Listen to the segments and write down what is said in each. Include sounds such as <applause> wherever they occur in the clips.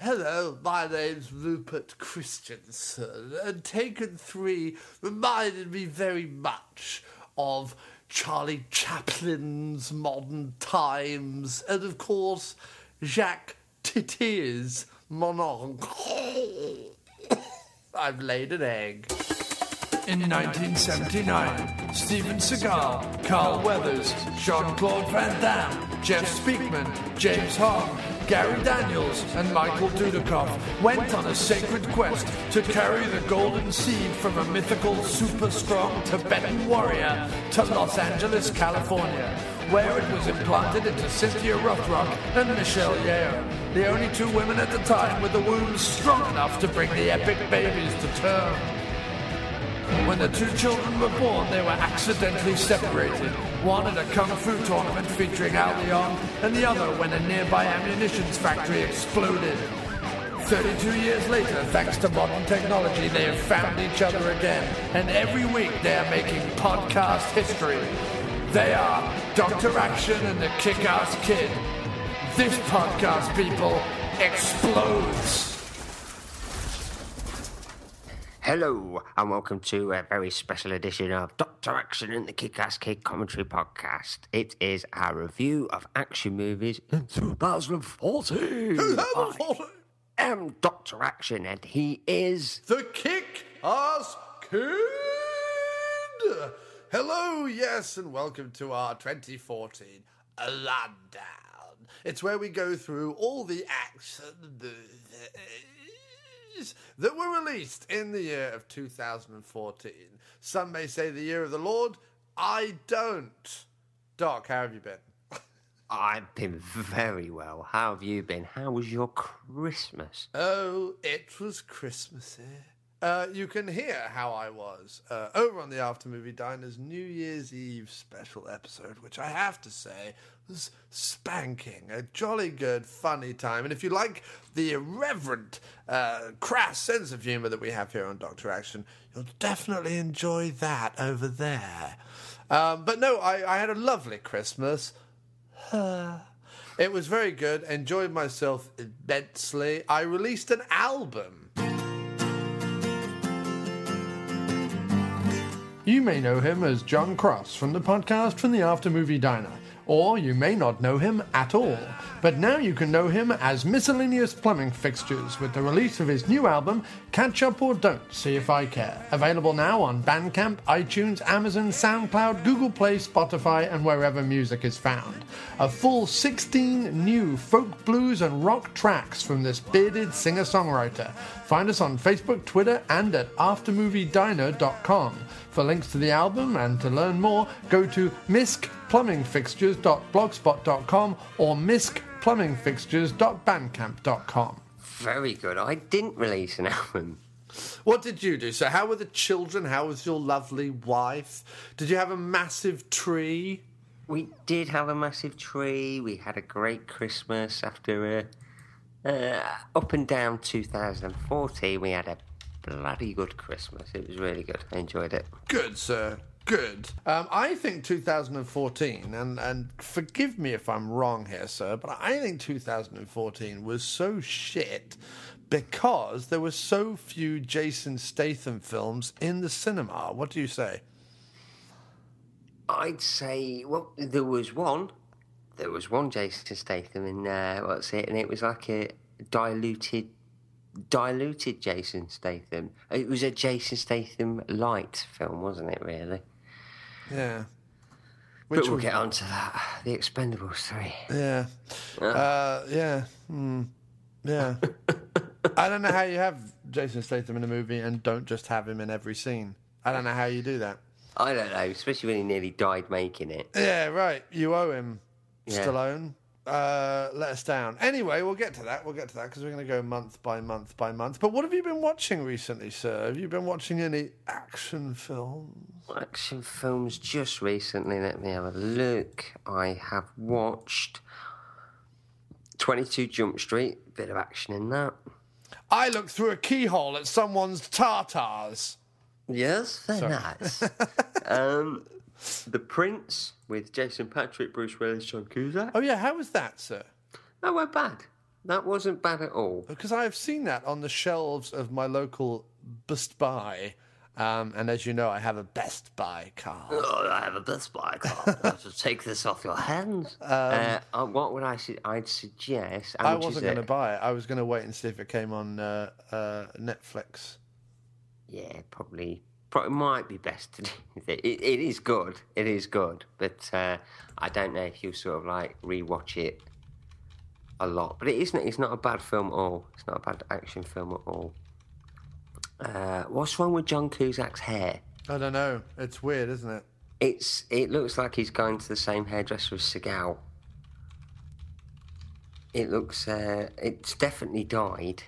Hello, my name's Rupert Christensen, and Taken 3 reminded me very much of Charlie Chaplin's Modern Times, and of course, Jacques Tati's Mon. <coughs> I've laid an egg. In 1979, Steven Seagal, Carl Weathers, Jean Claude Van Damme, Jeff Speakman, James Hong, Gary Daniels, and Michael Dudikoff went on a sacred quest to carry the golden seed from a mythical, super strong Tibetan warrior to Los Angeles, California, where it was implanted into Cynthia Rothrock and Michelle Yeoh, the only two women at the time with the wombs strong enough to bring the epic babies to term. When the two children were born, they were accidentally separated. One at a kung fu tournament featuring Al Leong, and the other when a nearby ammunitions factory exploded. 32 years later, thanks to modern technology, they have found each other again. And every week they are making podcast history. They are Dr. Action and the Kick Ass Kid. This podcast, people, explodes. Hello, and welcome to a very special edition of Dr. Action and the Kick Ass Kid Commentary Podcast. It is our review of action movies in 2014. I am Dr. Action, and he is. The Kick Ass Kid! Hello, yes, and welcome to our 2014 Rundown. It's where we go through all the action movies that were released in the year of 2014. Some may say the year of the Lord. I don't. Doc, how have you been? <laughs> I've been very well. How have you been? How was your Christmas? Oh, it was Christmassy. Uh, you can hear how I was uh, over on the After Movie Diners New Year's Eve special episode, which I have to say spanking, a jolly good, funny time. And if you like the irreverent, uh, crass sense of humour that we have here on Doctor Action, you'll definitely enjoy that over there. Um, but no, I, I had a lovely Christmas. It was very good. Enjoyed myself immensely. I released an album. You may know him as John Cross from the podcast from the After Movie Diner, or you may not know him at all. But now you can know him as Miscellaneous Plumbing Fixtures with the release of his new album, Catch Up or Don't See If I Care. Available now on Bandcamp, iTunes, Amazon, SoundCloud, Google Play, Spotify, and wherever music is found. A full 16 new folk, blues, and rock tracks from this bearded singer songwriter. Find us on Facebook, Twitter, and at aftermoviediner.com. For links to the album and to learn more, go to miskplumbingfixtures.blogspot.com or miskplumbingfixtures.bandcamp.com. Very good. I didn't release an album. What did you do? So, how were the children? How was your lovely wife? Did you have a massive tree? We did have a massive tree. We had a great Christmas after uh, uh, up and down 2014. We had a bloody good Christmas. It was really good. I enjoyed it. Good, sir. Good. Um, I think 2014, and, and forgive me if I'm wrong here, sir, but I think 2014 was so shit because there were so few Jason Statham films in the cinema. What do you say? I'd say, well, there was one. There was one Jason Statham in uh, what's it, and it was like a diluted, diluted Jason Statham. It was a Jason Statham light film, wasn't it? Really. Yeah. but we'll was- get on to that. The Expendables three. Yeah. Uh, yeah. Hmm. Yeah. I don't know how you have Jason Statham in a movie and don't just have him in every scene. I don't know how you do that. I don't know, especially when he nearly died making it. Yeah, right. You owe him, Yeah. Stallone. Uh, let us down. Anyway, we'll get to that. We'll get to that because we're going to go month by month by month. But what have you been watching recently, sir? Have you been watching any action films? Action films just recently. Let me have a look. I have watched 22 Jump Street. Bit of action in that. I looked through a keyhole at someone's tartars. Yes, very nice. <laughs> um, the Prince with Jason Patric, Bruce Willis, John Cusack. Oh yeah, how was that, sir? That weren't bad. That wasn't bad at all. Because I have seen that on the shelves of my local Best Buy. Um, and as you know, I have a Best Buy card. Oh, I have a Best Buy card. <laughs> I have to take this off your hands. uh, uh, what would I su- I'd suggest? I wasn't going to buy it. I was going to wait and see if it came on uh, uh, Netflix. Yeah, probably. Probably might be best to do <laughs> it. It, it is good. It is good, but uh, I don't know if you'll sort of like rewatch it a lot. But it isn't. It's not a bad film at all. It's not a bad action film at all. Uh, what's wrong with John Cusack's hair? I don't know. It's weird, isn't it? It's. It looks like he's going to the same hairdresser as Seagal. It looks. Uh, it's definitely dyed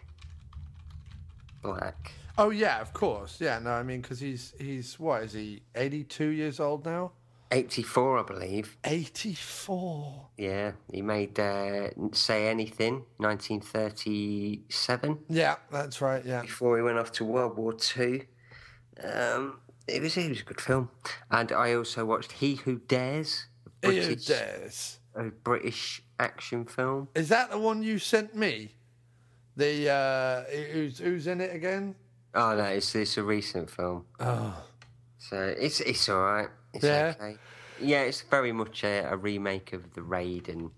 black. Oh yeah, of course. Yeah, no, I mean because he's he's what is he? Eighty two years old now. Eighty-four, I believe. Eighty four. Yeah, he made uh, Say Anything, 1937, Yeah, that's right. Yeah. before he went off to World War Two. Um, it was it was a good film, and I also watched He Who Dares, a Ew, British, dares. a British action film. Is that the one you sent me? The uh, who's who's in it again? Oh no, it's it's a recent film, Oh, so it's it's all right. It's Yeah? okay. Yeah, it's very much a, a remake of The Raid, and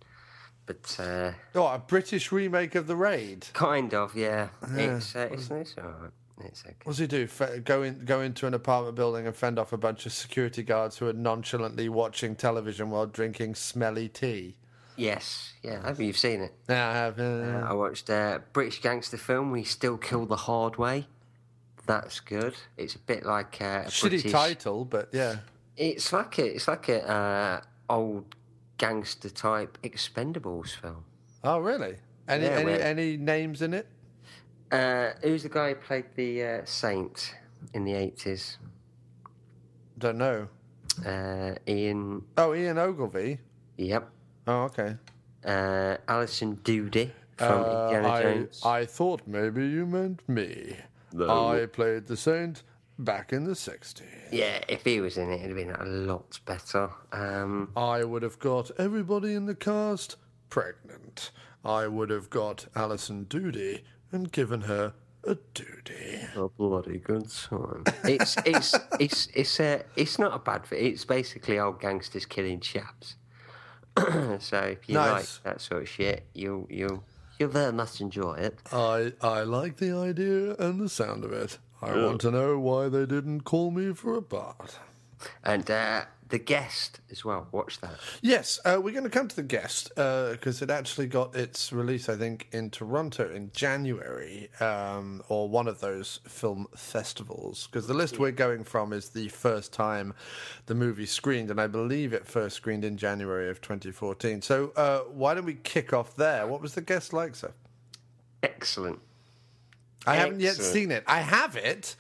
but uh, oh, a British remake of the Raid. kind of yeah. It's uh, it's it's all right. It's okay. What does he do? F- go in, go into an apartment building and fend off a bunch of security guards who are nonchalantly watching television while drinking smelly tea. Yes, yeah. I hope you've seen it. Yeah, I have. uh, Uh, I watched a British gangster film. We still kill the hard way. That's good. It's a bit like uh, a shitty British. title, but yeah. It's like a it's like a uh, old gangster type Expendables film. Oh, really? Any Yeah, any any names in it? Uh, who's the guy who played the uh, Saint in the eighties? Don't know. Uh, Ian. Oh, Ian Ogilvy. Yep. Oh, okay. Uh, Alison Doody from Uh, Indiana I, I thought maybe you meant me. I played the Saint back in the 60s. Yeah, if he was in it, it'd have been a lot better. Um, I would have got everybody in the cast pregnant. I would have got Alison Doody and given her a duty. a bloody good time. It's it's it's it's uh, it's not a bad fit. It's basically old gangsters killing chaps. <clears throat> so if you Nice. like that sort of shit, you'll you'll you'll very much enjoy it. I I like the idea and the sound of it. I want to know why they didn't call me for a part. And uh, the guest as well. Watch that. Yes, uh, we're going to come to the guest because it actually got its release, I think, in Toronto in January um, or one of those film festivals. Because the list we're going from is the first time the movie screened, and I believe it first screened in January of 2014. So uh, why don't we kick off there? What was the guest like, sir? Excellent. I haven't yet seen it. I have it.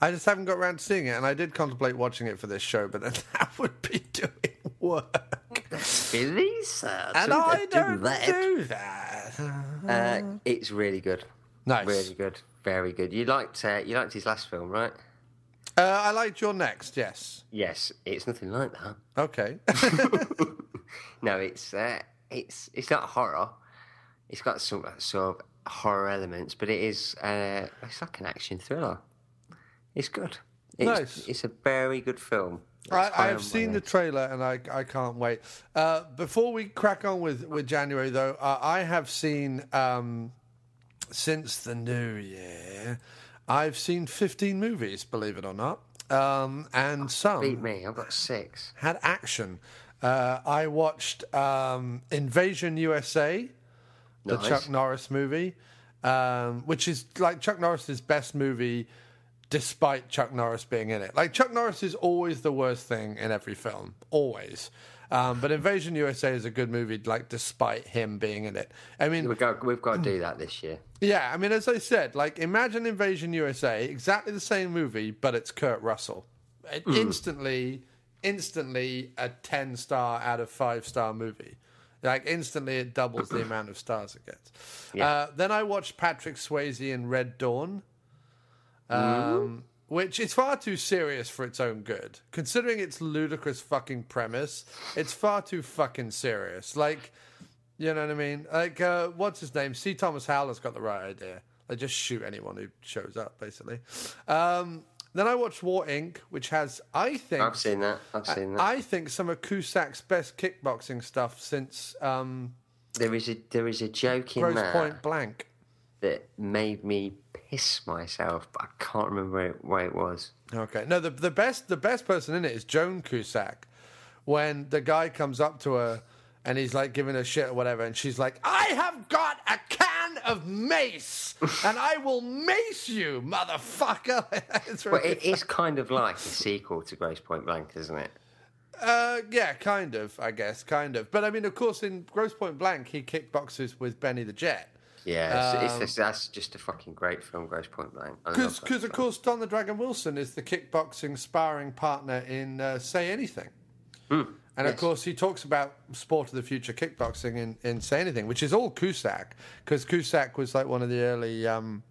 I just haven't got around to seeing it, and I did contemplate watching it for this show, but <laughs> then that would be doing work. Really, sir? And Do I that- don't that. do that. Uh, it's really good. Nice. Really good. Very good. You liked uh, you liked his last film, right? Uh, I liked You're Next, yes. Yes. It's nothing like that. Okay. <laughs> <laughs> No, it's uh, it's it's not horror. It's got some sort of horror elements, but it is uh, it's like an action thriller. It's good. It's, Nice. It's a very good film. I, I have seen the trailer and I, I can't wait. Uh, before we crack on with, with January, though, uh, I have seen, um, since the new year, I've seen 15 movies, believe it or not. Um, and some. Beat me. I've got six. had action. Uh, I watched um, Invasion USA, the Nice. Chuck Norris movie, um, which is like Chuck Norris's best movie, despite Chuck Norris being in it. Like Chuck Norris is always the worst thing in every film, always. Um, but Invasion USA is a good movie, like despite him being in it. I mean, We've got, we've got to do that this year. yeah, I mean, as I said, like imagine Invasion USA, exactly the same movie, but it's Kurt Russell. It Instantly, instantly a ten star out of five star movie. Like instantly, it doubles the amount of stars it gets. Uh, then I watched Patrick Swayze in Red Dawn, um, which is far too serious for its own good. Considering its ludicrous fucking premise, it's far too fucking serious. Like. You know what I mean? Like, uh, what's his name? C. Thomas Howell's got the right idea. They just shoot anyone who shows up, basically. Um, then I watched War Inc., which has, I think, I've seen that. I've seen that. I think some of Cusack's best kickboxing stuff since um, there is a there is a joke in there Point Blank. that made me piss myself, but I can't remember where it, where it was. Okay, no, the the best the best person in it is Joan Cusack. When the guy comes up to her and he's like giving her shit or whatever, and she's like, "I have got a can of mace, and I will mace you, motherfucker." <laughs> it's really it is kind of like a <laughs> sequel to Grosse Pointe Blank, isn't it? Uh, yeah, kind of, I guess, kind of. But I mean, of course, in Grosse Pointe Blank, he kickboxes with Benny the Jet. Yeah, it's, Um, it's, that's just a fucking great film, Grosse Pointe Blank. Because, of course, Don the Dragon Wilson is the kickboxing sparring partner in uh, Say Anything. and of course, he talks about sport of the future kickboxing in, in Say Anything, which is all Cusack, because Cusack was like one of the early um,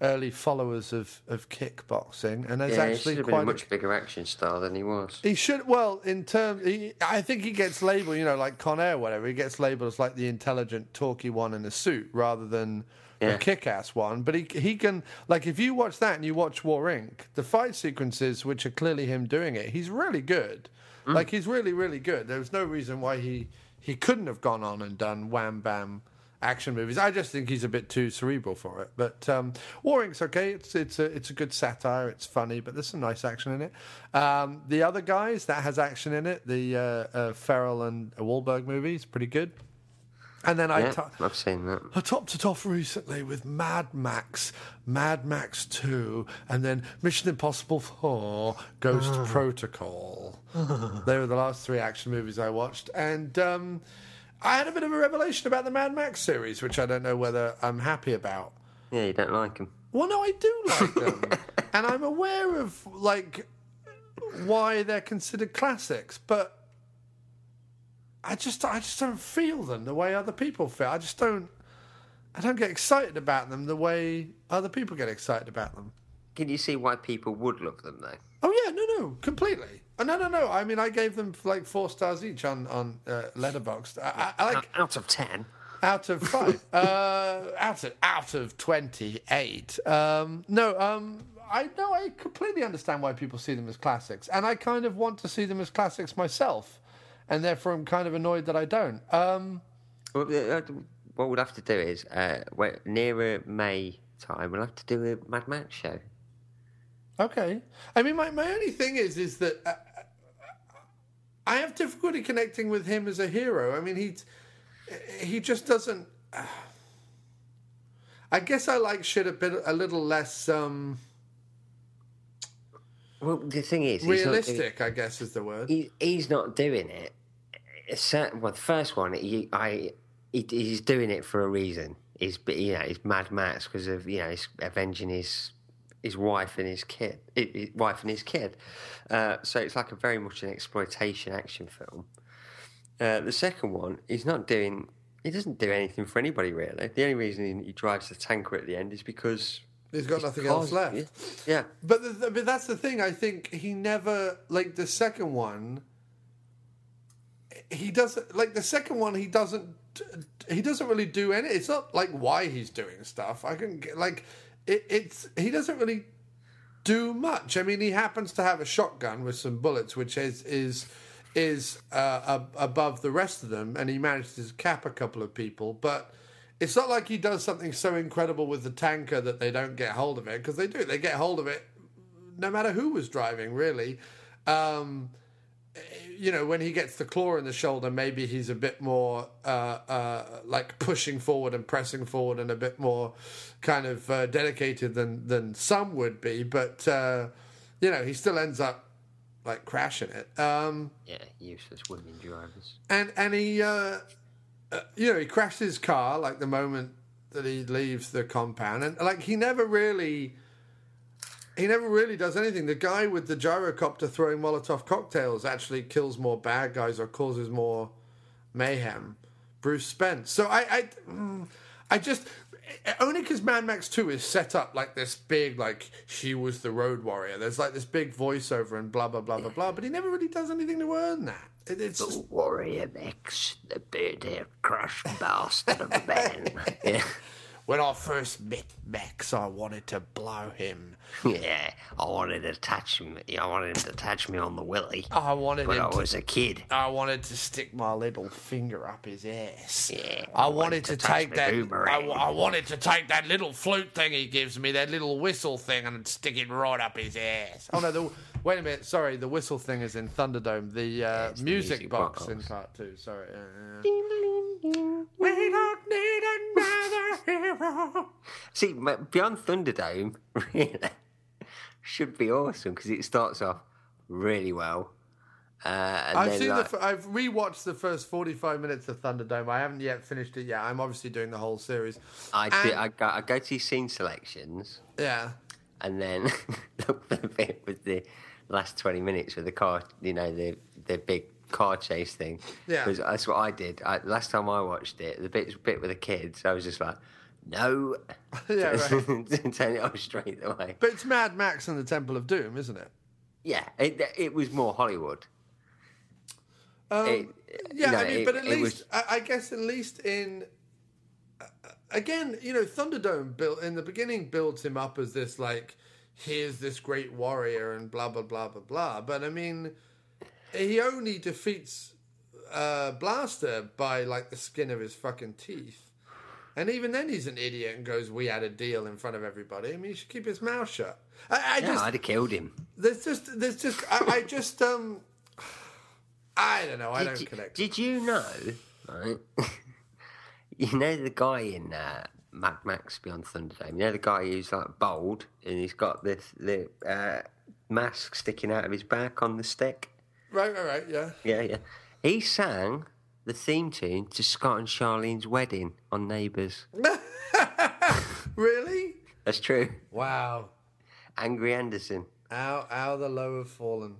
early followers of, of kickboxing, and there's Yeah, actually should have been quite a much bigger action star than he was. He should well in terms. He, I think he gets labeled, you know, like Con Air, or whatever. He gets labeled as like the intelligent, talky one in a suit rather than Yeah. a kick-ass one. But he he can like if you watch that and you watch War Inc. The fight sequences, which are clearly him doing it, he's really good. Mm. Like he's really really good. There was no reason why he he couldn't have gone on and done wham bam action movies. I just think he's a bit too cerebral for it. But um, War okay. It's it's a it's a good satire. It's funny, but there's some nice action in it. Um, the other guys that has action in it, the uh, uh, Farrell and Wahlberg movies, pretty good. And then I Yeah, to- I've seen that. I topped it off recently with Mad Max, Mad Max 2, and then Mission Impossible 4, Ghost <sighs> Protocol. they were the last three action movies I watched. And um, I had a bit of a revelation about the Mad Max series, which I don't know whether I'm happy about. Yeah, you don't like them. Well, no, I do like them. <laughs> and I'm aware of, like, why they're considered classics, but. I just, I just don't feel them the way other people feel. I just don't, I don't get excited about them the way other people get excited about them. Can you see why people would love them though? Oh yeah, no, no, completely. Oh, no, no, no. I mean, I gave them like four stars each on on uh, Letterboxd. I, I, I like Out of ten. out of five, <laughs> uh, out of out of twenty eight. Um, no, um, I no, I completely understand why people see them as classics, and I kind of want to see them as classics myself, and therefore I'm kind of annoyed that I don't. Um, Well, uh, what we'll have to do is, uh, nearer May time, we'll have to do a Mad Max show. Okay. I mean, my, my only thing is, is that uh, I have difficulty connecting with him as a hero. I mean, he he just doesn't. I guess I like shit a bit, a little less um, Well, the thing is, not doing- realistic. I guess is the word. he, he's not doing it. Certain, well, the first one, he, I, he, he's doing it for a reason. He's, you know, he's Mad Max because of you know, he's avenging his his wife and his kid, his wife and his kid. Uh, so it's like a very much an exploitation action film. Uh, the second one, he's not doing. He doesn't do anything for anybody really. The only reason he, he drives the tanker at the end is because He's got nothing else left. Yeah, yeah. But the, but that's the thing. I think he never like the second one. He doesn't like the second one. He doesn't. He doesn't really do any. It's not like why he's doing stuff. I can get like it, it's. He doesn't really do much. I mean, he happens to have a shotgun with some bullets, which is is is uh, ab- above the rest of them, and he managed to cap a couple of people. But it's not like he does something so incredible with the tanker that they don't get hold of it because they do. They get hold of it no matter who was driving, really. Um, you know, when he gets the claw in the shoulder, maybe he's a bit more uh, uh, like pushing forward and pressing forward and a bit more kind of uh, dedicated than than some would be. But uh, you know, he still ends up like crashing it. Um, Yeah, useless women drivers. and and he, uh, uh, you know, he crashes his car like the moment that he leaves the compound, and like he never really. He never really does anything. The guy with the gyrocopter throwing Molotov cocktails actually kills more bad guys or causes more mayhem. Bruce Spence. So I, I, mm, I just only because Mad Max Two is set up like this big, like she was the road warrior. There's like this big voiceover and blah blah blah blah blah. But he never really does anything to earn that. It, it's just, Warrior Max, the beard crushed bastard of a man. yeah. <laughs> when I first met Max, I wanted to blow him. <laughs> yeah, I wanted to touch him. I wanted him to touch me on the willy. I wanted him I to was a kid. I wanted to stick my little finger up his ass. Yeah, I wanted to touch take my that. I, boomerang. I wanted to take that little flute thing he gives me, that little whistle thing, and stick it right up his ass. Oh no! The, wait a minute. Sorry, the whistle thing is in Thunderdome. The, uh, it's the music, music box, box. in part two. Sorry. yeah, yeah. We don't need another hero. See, Beyond Thunderdome <laughs> really should be awesome because it starts off really well. Uh, and I've seen like, the. f- I've rewatched the first forty-five minutes of Thunderdome. I haven't yet finished it yet. I'm obviously doing the whole series. I, and- do, I, go, I go to scene selections Yeah. and then <laughs> look for the bit with the last 20 minutes with the car, you know, the, the big car chase thing. Yeah. that's what I did. I, last time I watched it, the bit, bit with the kids, I was just like, no. <laughs> Yeah, right. <laughs> Turn it off straight away. But it's Mad Max and the Temple of Doom, isn't it? Yeah, it, it was more Hollywood. Um, It- yeah, I mean, it- but at least was- I, I guess at least in uh, again, you know, Thunderdome built in the beginning builds him up as this like here's this great warrior and blah blah blah blah blah. But I mean, he only defeats uh, Blaster by like the skin of his fucking teeth. And even then, he's an idiot and goes, "We had a deal in front of everybody." I mean, he should keep his mouth shut. I, I Yeah, just, I'd have killed him. there's just, there's just, I, I just, um, I don't know. I Did don't you, connect. did you know, right? <laughs> you know the guy in uh, Mad Max Beyond Thunderdome? You know the guy who's like bald and he's got this the uh, mask sticking out of his back on the stick? Right, right, right. Yeah. Yeah, yeah. He sang the theme tune to Scott and Charlene's wedding on Neighbours. <laughs> Really? That's true. Wow. Angry Anderson. How how the low have fallen.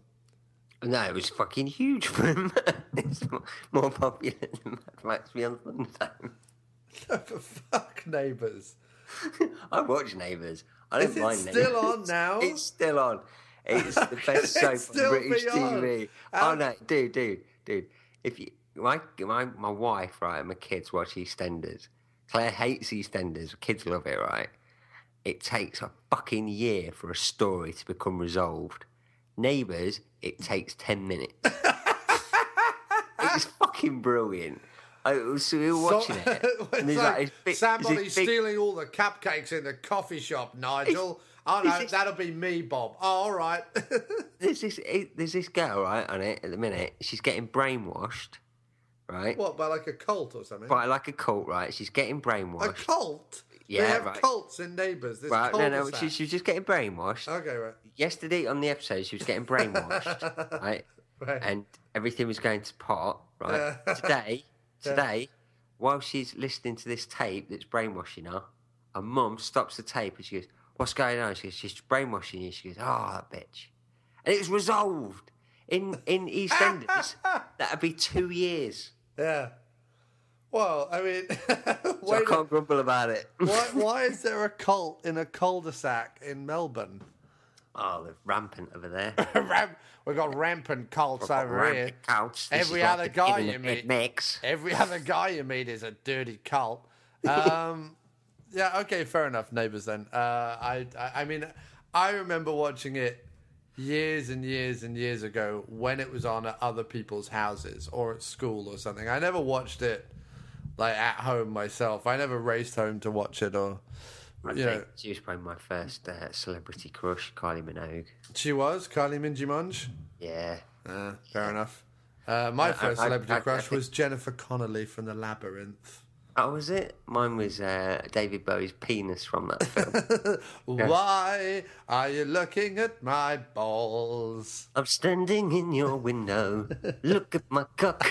No, it was fucking huge for him. <laughs> it's more- more popular than Mad Max Beyond Thunderdome. <laughs> For fuck neighbours. I watch Neighbours. I don't Is it mind still Neighbours. on now? It's still on. It's the best soap on British on? TV. How- Oh no, dude, dude, dude. If you my my my wife, right, and my kids watch EastEnders. Claire hates EastEnders. Kids love it, right? It takes a fucking year for a story to become resolved. Neighbours, it takes ten minutes. <laughs> it's fucking brilliant. I so we were watching it. <laughs> it's and like, like big- somebody's big- stealing all the cupcakes in the coffee shop, Nigel. Oh no, it's- that'll be me, Bob. Oh, all right. <laughs> there's this it- there's this girl right on it at the minute. She's getting brainwashed, right? what by like a cult or something? By like a cult, right? She's getting brainwashed. A cult? they Yeah, have right. cults in neighbours. This Right? No, no. She, she was just getting brainwashed. Okay, right. Yesterday on the episode, she was getting brainwashed, <laughs> right? Right. And everything was going to pot, right? <laughs> Today, today, while she's listening to this tape that's brainwashing her, her mum stops the tape and she goes, "What's going on?" She goes, "She's brainwashing you." She goes, "Oh, that bitch," and it was resolved in in EastEnders. <laughs> That'd be two years. Yeah. Well, I mean, <laughs> So I can't grumble about it. <laughs> why, <laughs> why is there a cult in a cul-de-sac in Melbourne? Oh, they're rampant over there. Ram- We've got rampant cults over here. Rampant couch. This Every is like other guy you meet- mix. Every other guy you meet is a dirty cult. Um, yeah, okay, fair enough, neighbours. Then uh, I, I, I mean, I remember watching it years and years and years ago when it was on at other people's houses or at school or something. I never watched it like at home myself. I never raced home to watch it or. I You know, she was probably my first uh, celebrity crush, Kylie Minogue. she was Kylie Minjimunj. Yeah. Uh, fair enough. Uh, my first I- celebrity crush think- was Jennifer Connelly from The Labyrinth. Oh, was it? Mine was uh, David Bowie's penis from that film. <laughs> Why are you looking at my balls? I'm standing in your window. <laughs> Look at my cock.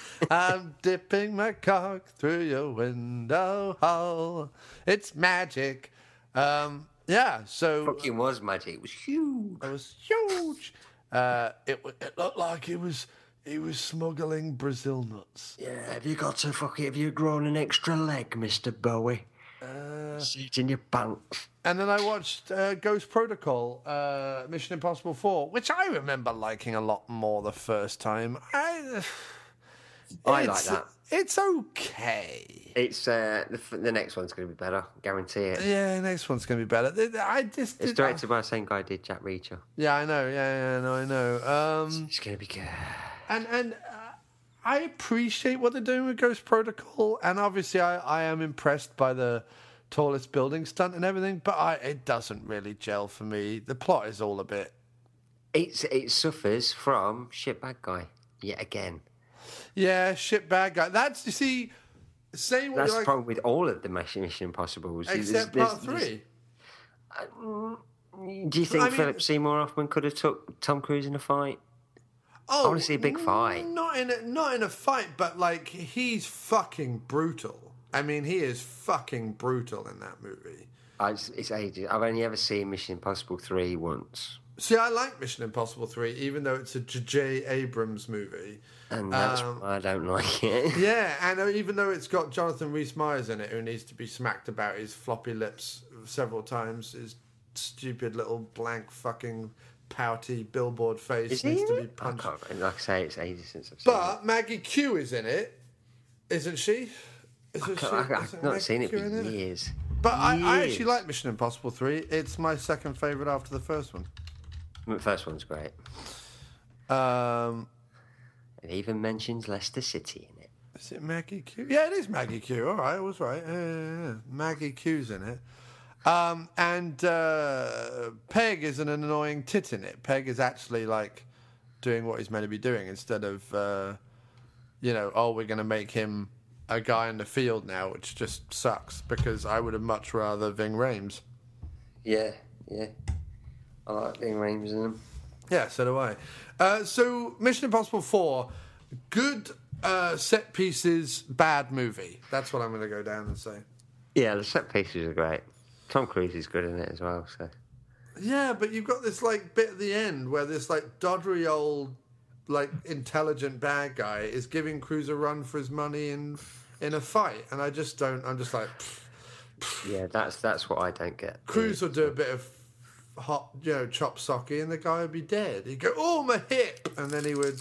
<laughs> I'm dipping my cock through your window hole. It's magic. Um, yeah, so Fucking was magic. It was huge. it was huge. Uh, it, it looked like it was he was smuggling Brazil nuts. Yeah, have you got a fucking? Have you grown an extra leg, Mr. Bowie? Uh, Sit in your pants. And then I watched uh, Ghost Protocol, uh, Mission Impossible 4, which I remember liking a lot more the first time. I, I like that. It's okay. It's uh, the, the next one's going to be better. Guarantee it. Yeah, next one's going to be better. I just. It's directed by the same guy who did Jack Reacher. Yeah, I know. Yeah, yeah, no, I know. Um, It's going to be good. And and uh, I appreciate what they're doing with Ghost Protocol, and obviously I, I am impressed by the tallest building stunt and everything, but I, it doesn't really gel for me. The plot is all a bit. It's it suffers from shit bad guy yet again. Yeah, shit bad guy. That's you see, saying what That's the like, problem with all of the Mission, Impossibles. There's- except there's- part there's- three. Do you think I mean- Philip Seymour Hoffman could have took Tom Cruise in a fight? Oh, wanna see a big fight. Not in a, not in a fight, but like he's fucking brutal. I mean, he is fucking brutal in that movie. I, it's, it's ages. I've only ever seen Mission Impossible three once, See, I like Mission Impossible 3, even though it's a J.J. Abrams movie. and that's Um, why I don't like it. <laughs> Yeah, and uh, even though it's got Jonathan Rhys Meyers in it, who needs to be smacked about his floppy lips several times, his stupid little blank fucking pouty billboard face Is needs in to be it? I punched. can't, like I say, it's ages since I've seen it. But Maggie Q is in it, isn't she? Isn't she? I, have isn't not Maggie seen it Q for in years. But I, I actually like Mission Impossible 3. It's my second favourite after the first one. The first one's great. Um, It even mentions Leicester City in it. Is it Maggie Q? Yeah, it is Maggie Q. All right, I was right. Yeah, yeah, yeah. Maggie Q's in it. Um, and uh, Peg is an annoying tit in it. Peg is actually like doing what he's meant to be doing instead of, uh, you know, oh, we're going to make him a guy in the field now, which just sucks because I would have much rather Ving Rhames. Yeah, yeah. I like Ving Rhames in them. Yeah, so do I. Uh, so, Mission Impossible 4, good uh, set pieces, bad movie. That's what I'm going to go down and say. Yeah, the set pieces are great. Tom Cruise is good in it as well. So Yeah, but you've got this like bit at the end where this like doddery old, like intelligent bad guy is giving Cruise a run for his money in in a fight, and I just don't. I'm just like, yeah, that's that's what I don't get. Cruise will do a bit of hot, you know, chop socky, and the guy would be dead. He'd go, "Oh, my hip," and then he would,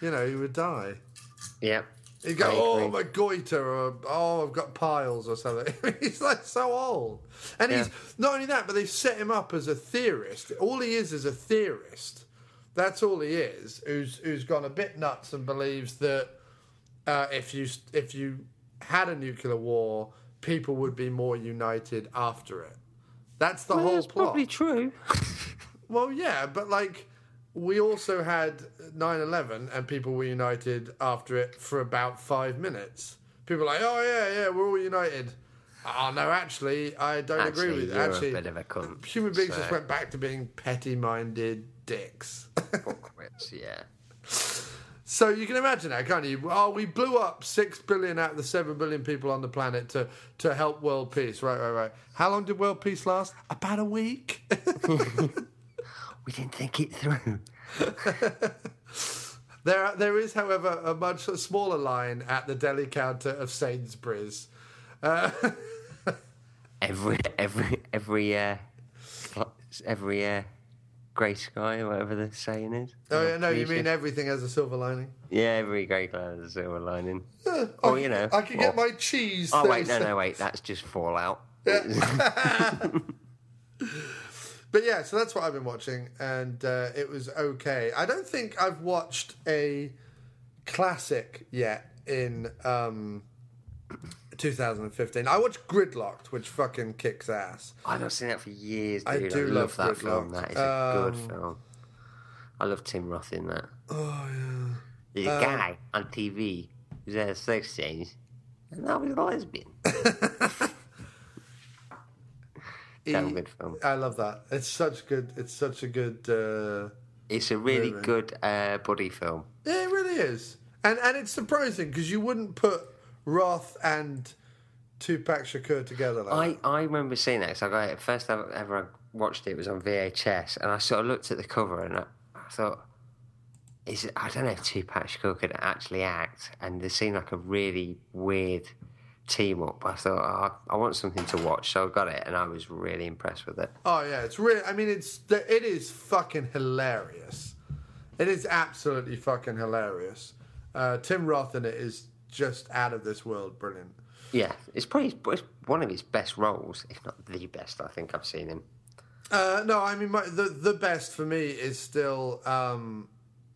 you know, he would die. Yeah. He'd go, I "Oh, my goiter," or "Oh, I've got piles," or something. <laughs> he's like so old, and he's not only that, but they've set him up as a theorist. All he is is a theorist. That's all he is. Who's who's gone a bit nuts and believes that uh, if you if you had a nuclear war, people would be more united after it. That's the Well, whole that's plot. probably true. Well, yeah, but like we also had 9/11 and people were united after it for about 5 minutes. People were like, "Oh yeah, yeah, we're all united." Oh no, actually, I don't agree Actually, with you're a Actually, bit of a cunt, human beings just went back to being petty-minded dicks. Fuckwits, <laughs> yeah. so you can imagine that, can't you? Oh, we blew up 6 billion out of the 7 billion people on the planet to to help world peace. Right, right, right. How long did world peace last? About a week. <laughs> <laughs> We didn't think it through. <laughs> There, there is, however, a much smaller line at the deli counter of Sainsbury's. Uh, <laughs> Every every every uh every uh grey sky or whatever the saying is. oh, yeah, no, you mean everything has a silver lining. Yeah, every grey cloud has a silver lining. I, Oh, you know. I can get my cheese. Oh wait, no, no, wait. That's just Fallout. <laughs> But yeah, so that's what I've been watching, and uh, it was okay. I don't think I've watched a classic yet in um, 2015. I watched Gridlocked, which fucking kicks ass. I've not seen that for years, I dude. do love that Gridlock. film. That is a good Um, film. I love Tim Roth in that. Oh yeah. There's a guy on TV who's had sex change. and I was a lesbian. <laughs> Film. I love that. It's such good. It's such a good. Uh, It's a really Movie. good uh, buddy film. yeah, it really is, and and it's surprising because you wouldn't put Roth and Tupac Shakur together. Like I, I remember seeing that. So I got it, first time ever I watched it was on VHS, and I sort of looked at the cover and I, I thought, "Is it, I don't know if Tupac Shakur could actually act?" And they seemed like a really weird team up. I thought, oh, I want something to watch, so I got it, and I was really impressed with it. Oh yeah, it's really. I mean, it's it is fucking hilarious. It is absolutely fucking hilarious. Uh, Tim Roth in it is just out of this world, brilliant. Yeah, it's probably it's one of his best roles, if not the best. I think I've seen him. Uh, no, I mean my, the the best for me is still um,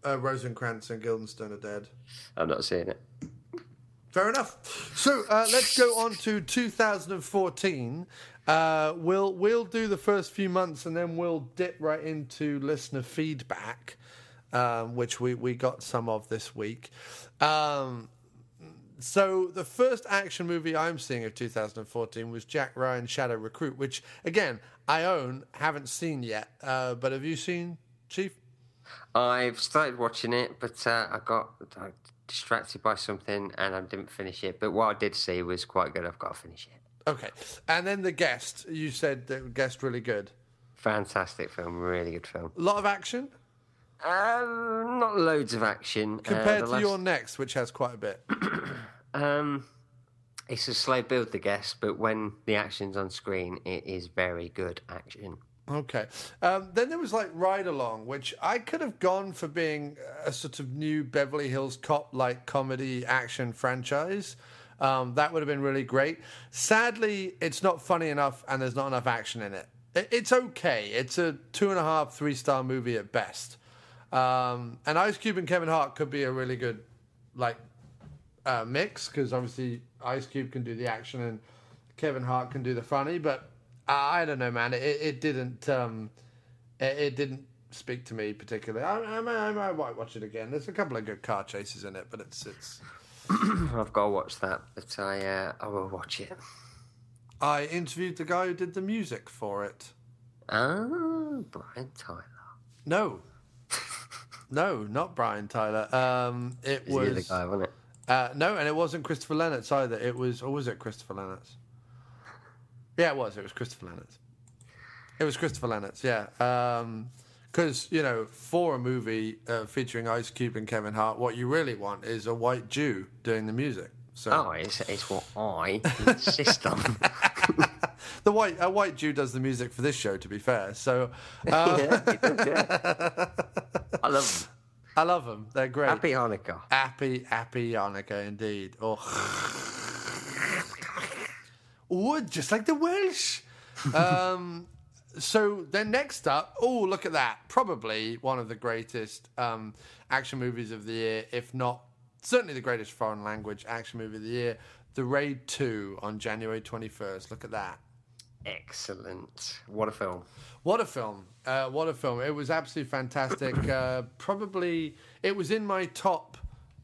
uh, Rosencrantz and Guildenstern are dead. I'm not seeing it. Fair enough. So uh, let's go on to 2014. Uh, we'll we'll do the first few months and then we'll dip right into listener feedback, um, which we, we got some of this week. Um, so the first action movie I'm seeing of 2014 was Jack Ryan Shadow Recruit, which again I own, haven't seen yet. Uh, but have you seen Chief? I've started watching it, but uh, I got uh, distracted by something and I didn't finish it. But what I did see was quite good. I've got to finish it. Okay, and then the guest. You said the guest really good. Fantastic film, really good film. A lot of action Um, not loads of action compared Uh, to the You're Next, which has quite a bit. <coughs> Um, it's a slow build, the Guest, but when the action's on screen, it is very good action. Okay. Um, then there was like Ride Along, which I could have gone for being a sort of new Beverly Hills Cop like comedy action franchise. Um, that would have been really great. Sadly, it's not funny enough and there's not enough action in it. it it's okay. It's a two and a half, three star movie at best. Um, and Ice Cube and Kevin Hart could be a really good like uh, mix because obviously Ice Cube can do the action and Kevin Hart can do the funny, but I, I don't know, man. It, it didn't um, it, it didn't speak to me particularly. I, I, might- I might watch it again. There's a couple of good car chases in it, but it's it's. <clears throat> I've got to watch that, but I uh, I will watch it. I interviewed the guy who did the music for it. Ah, Brian Tyler. No, no, not Brian Tyler. Um, it Is he the was guy, wasn't it? Uh, no, and it wasn't Christopher Lennertz either. It was, or was it Christopher Lennertz? Yeah, it was. It was Christopher Lennertz. It was Christopher Lennertz. Yeah, because you know, for a movie uh, featuring Ice Cube and Kevin Hart, what you really want is a white Jew doing the music. So Oh, it's, it's what I insist on. <laughs> <laughs> the white a white Jew does the music for this show. To be fair, so <laughs> uh, yeah, does, yeah. I love them. I love them. They're great. Happy Hanukkah. Happy, happy Hanukkah indeed. Oh, oh just like the Welsh. um, so then next up, oh, look at that. Probably one of the greatest um, action movies of the year, if not certainly the greatest foreign language action movie of the year. The Raid 2 on January 21st. Look at that. Excellent. What a film. What a film! Uh, what a film! It was absolutely fantastic. uh, probably it was in my top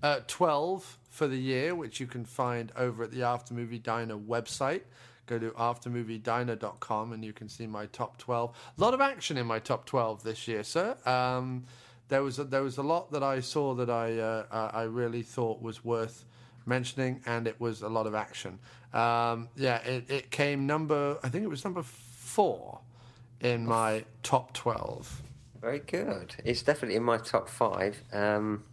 uh, twelve for the year, which you can find over at the After Movie Diner website. Go to aftermoviediner.com and you can see my top twelve. A lot of action in my top twelve this year, sir. Um, there was a, there was a lot that I saw that I uh, I really thought was worth mentioning, and it was a lot of action. Um, yeah, it, it came number I think it was number four in my top 12. Very good. It's definitely in my top five. Um,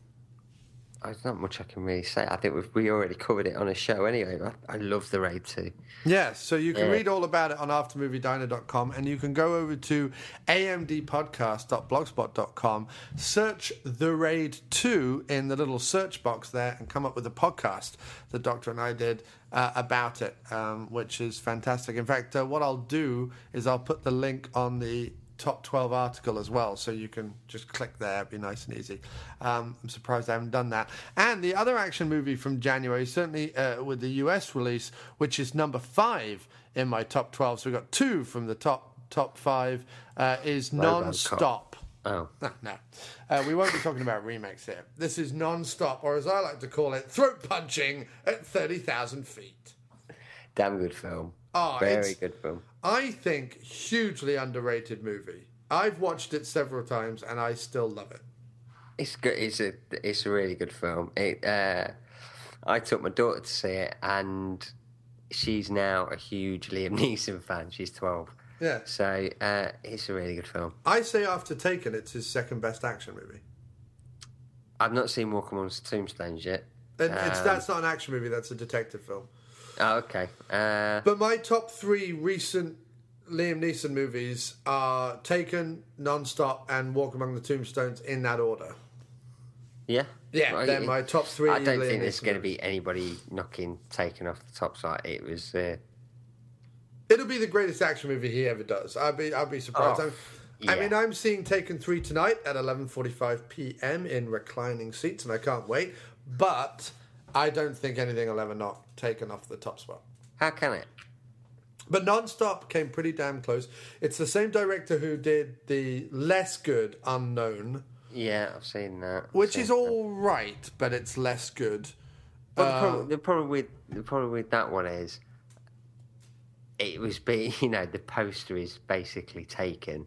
there's not much I can really say. I think we've, we already covered it on a show anyway. I, I love the raid too. Yes, so you can Yeah. read all about it on aftermoviediner.com and you can go over to amdpodcast.blogspot.com, search The Raid 2 in the little search box there and come up with a podcast the doctor and I did uh, about it, um, which is fantastic. In fact, uh, what I'll do is I'll put the link on the top 12 article as well so you can just click there it'd be nice and easy um, i'm surprised i haven't done that and the other action movie from january certainly uh, with the us release which is number five in my top 12 so we've got two from the top top five uh, is Robocop. non-stop Oh, <laughs> no, uh, we won't be talking about remakes here. This is non-stop, or as I like to call it, throat punching at thirty thousand feet. damn good film. Oh, Very good film. I think hugely underrated movie. I've watched it several times and I still love it. It's good. It's a it's a really good film. It. Uh, I took my daughter to see it, and she's now a huge Liam Neeson fan. She's twelve. Yeah. So uh, it's a really good film. I say after Taken, it's his second best action movie. I've not seen Walk Amongst the Tombstones yet. And it's, Um, that's not an action movie, that's a detective film. Oh, okay. Uh, But my top three recent Liam Neeson movies are Taken, Non-Stop, and Walk Among the Tombstones in that order. yeah. Yeah, Well, they're it- my top three I don't Liam think there's going to be anybody knocking taken off the top side. It was. Uh, It'll be the greatest action movie he ever does. I'd be, I'd be surprised. Oh, I'm- I mean, I'm seeing Taken three tonight at 11:45 p.m. in reclining seats, and I can't wait. But I don't think anything will ever not Taken off the top spot. how can it? But Non-Stop came pretty damn close. It's the same director who did the less good Unknown, Yeah, I've seen that. I've which seen is that. all right, but it's less good. Well, the, problem, um, the problem with the problem with that one is it was be <laughs> you know the poster is basically taken.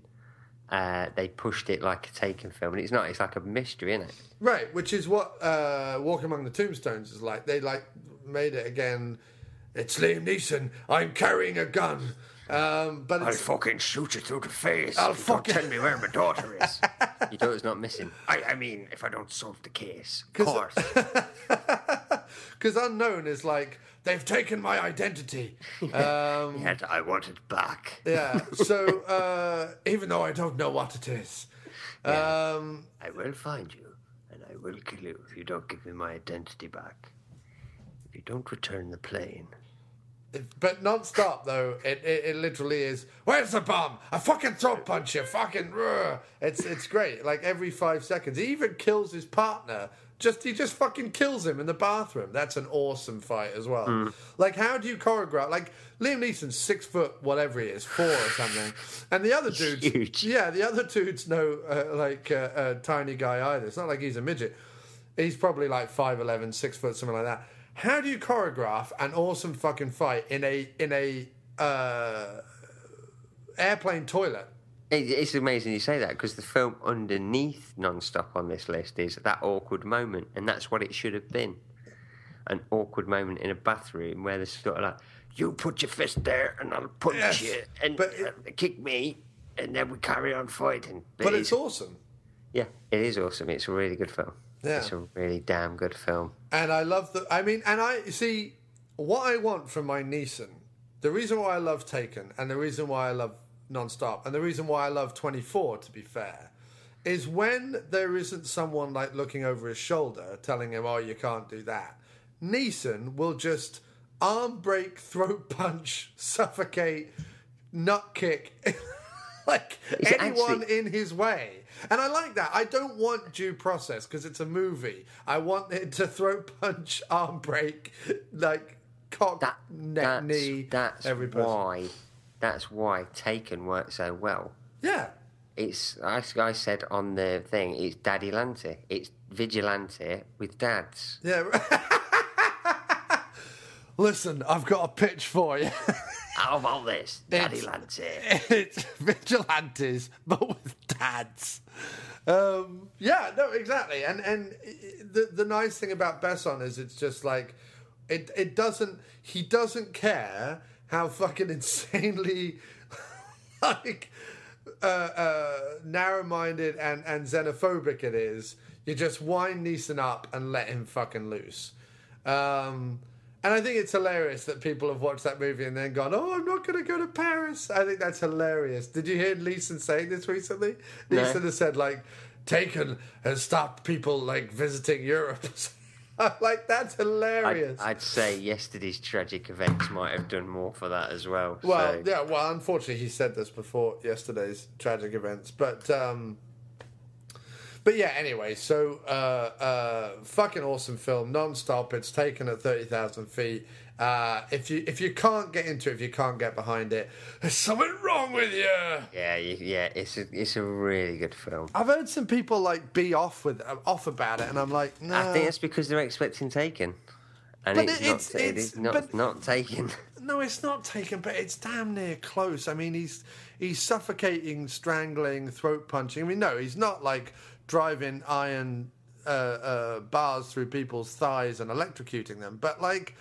Uh, they pushed it like a taken film, and it's not. It's like a mystery, isn't it? Right, which is what uh, Walk Among the Tombstones is like. They like made it again. It's Liam Neeson. I'm carrying a gun, um, but it's, I'll fucking shoot you through the face. I'll fucking- tell me where my daughter is. Your daughter's not missing. I, I mean, if I don't solve the case, of course. <laughs> because unknown is like they've taken my identity. <laughs> Um, Yet I want it back. yeah. <laughs> So uh, even though I don't know what it is, um, I will find you, and I will kill you if you don't give me my identity back. If you don't return the plane. but non-stop though, it, it, it literally is. Where's the bomb? I fucking throat punch you. Fucking. rah." It's it's great. Like every five seconds, he even kills his partner. Just he just fucking kills him in the bathroom. That's an awesome fight as well. Like how do you choreograph? Like Liam Neeson's six foot whatever he is, four or something, and the other dude's huge. Yeah, the other dude's no uh, like uh, a tiny guy either. It's not like he's a midget. He's probably like 5'11", 6 foot, something like that. How do you choreograph an awesome fucking fight in a in a uh, airplane toilet? It, it's amazing you say that because the film underneath non-stop on this list is that awkward moment, and that's what it should have been. An awkward moment in a bathroom where there's sort of like, you put your fist there and I'll punch Yes, you and but it- uh, kick me, and then we carry on fighting. But it's awesome. yeah, it is awesome. It's a really good film. Yeah. It's a really damn good film. And I love the. I mean, and I see what I want from my Neeson. The reason why I love Taken, and the reason why I love Nonstop, and the reason why I love Twenty Four, to be fair, is when there isn't someone like looking over his shoulder telling him, "Oh, you can't do that." Neeson will just arm break, <laughs> throat punch, suffocate, nut kick. <laughs> like Is it anyone actually- in his way. And I like that. I don't want due process because it's a movie. I want it to throat punch, arm break, like cock, That, neck, that's, knee, that's every person. why. That's why Taken works so well. Yeah. It's I, I said on the thing. It's Daddy Lante. It's vigilante with dads. Yeah. <laughs> Listen, I've got a pitch for you. <laughs> How about this, Daddy It's- Lante? <laughs> it's vigilantes, but with dads. Um, yeah, no, exactly. And and the the nice thing about Besson is it's just like it it doesn't he doesn't care how fucking insanely <laughs> like uh, uh, narrow-minded and and xenophobic it is. You just wind Neeson up and let him fucking loose. Um, and I think it's hilarious that people have watched that movie and then gone, "Oh, I'm not going to go to Paris." I think that's hilarious. Did you hear Neeson saying this recently? No. Neeson has said like, "Taken has stopped people like visiting Europe." <laughs> Like that's I'd, hilarious. I'd say yesterday's tragic events might have done more for that as well. well, so, yeah. Well, unfortunately, he said this before yesterday's tragic events, but um, But yeah, anyway, so uh, uh, fucking awesome film, non-stop. It's taken at thirty thousand feet. Uh, if you if you can't get into it, if you can't get behind it, there's something wrong with you. Yeah, yeah, it's a it's a really good film. I've heard some people like be off with off about it, and I'm like, no. I think it's because they're expecting Taken, and But it's, it- not, it's- it's- not but- not Taken. <laughs> No, it's not taken, but it's damn near close. I mean, he's he's suffocating, strangling, throat punching. I mean, no, he's not like driving iron uh, uh, bars through people's thighs and electrocuting them. But like,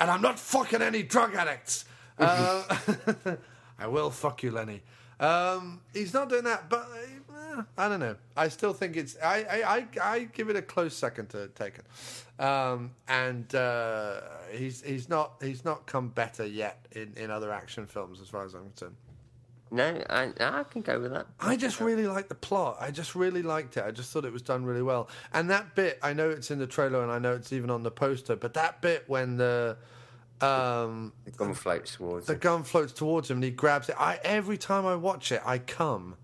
and I'm not fucking any drug addicts. <laughs> Uh, <laughs> I will fuck you, Lenny. Um, he's not doing that, but uh, I don't know. I still think it's. I I, I, I give it a close second to Taken, um, and uh, he's he's not he's not come better yet in, in other action films as far as I'm concerned. No, I I can go with that. I just really liked the plot. I just really liked it. I just thought it was done really well. And that bit, I know it's in the trailer and I know it's even on the poster, but that bit when the um, The gun floats towards. the it. gun floats towards him and he grabs it. I every time I watch it, I come.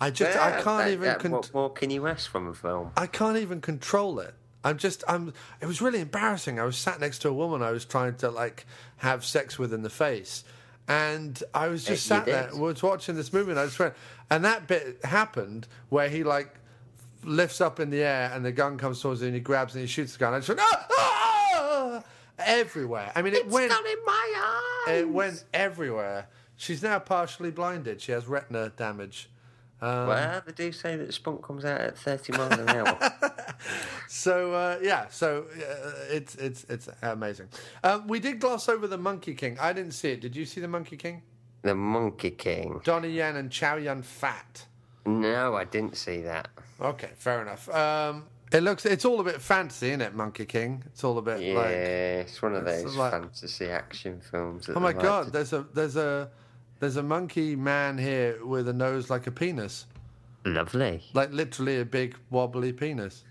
I just Yeah, I can't that- even that- con- what more can you ask from a film? I can't even control it. I'm just I'm. It was really embarrassing. I was sat next to a woman I was trying to like have sex with in the face, and I was just Uh, sat there, was watching this movie, and I just went, and that bit happened where he like lifts up in the air and the gun comes towards him and he grabs and he shoots the gun. I just went ah, ah! everywhere. I mean, it went in my eyes. it went everywhere. She's now partially blinded. She has retina damage. Um, well, they do say that spunk comes out at 30 miles an hour. <laughs> So uh, yeah, so uh, it's it's it's amazing. Um, we did gloss over the Monkey King. I didn't see it. Did you see the Monkey King? the Monkey King. Donnie Yen and Chow Yun Fat. No, I didn't see that. Okay, fair enough. Um, it looks it's all a bit fancy, isn't it, Monkey King? It's all a bit Yeah, like it's one of it's those like- fantasy action films. That oh my like god, there's a there's a there's a monkey man here with a nose like a penis, Lovely. like literally a big wobbly penis.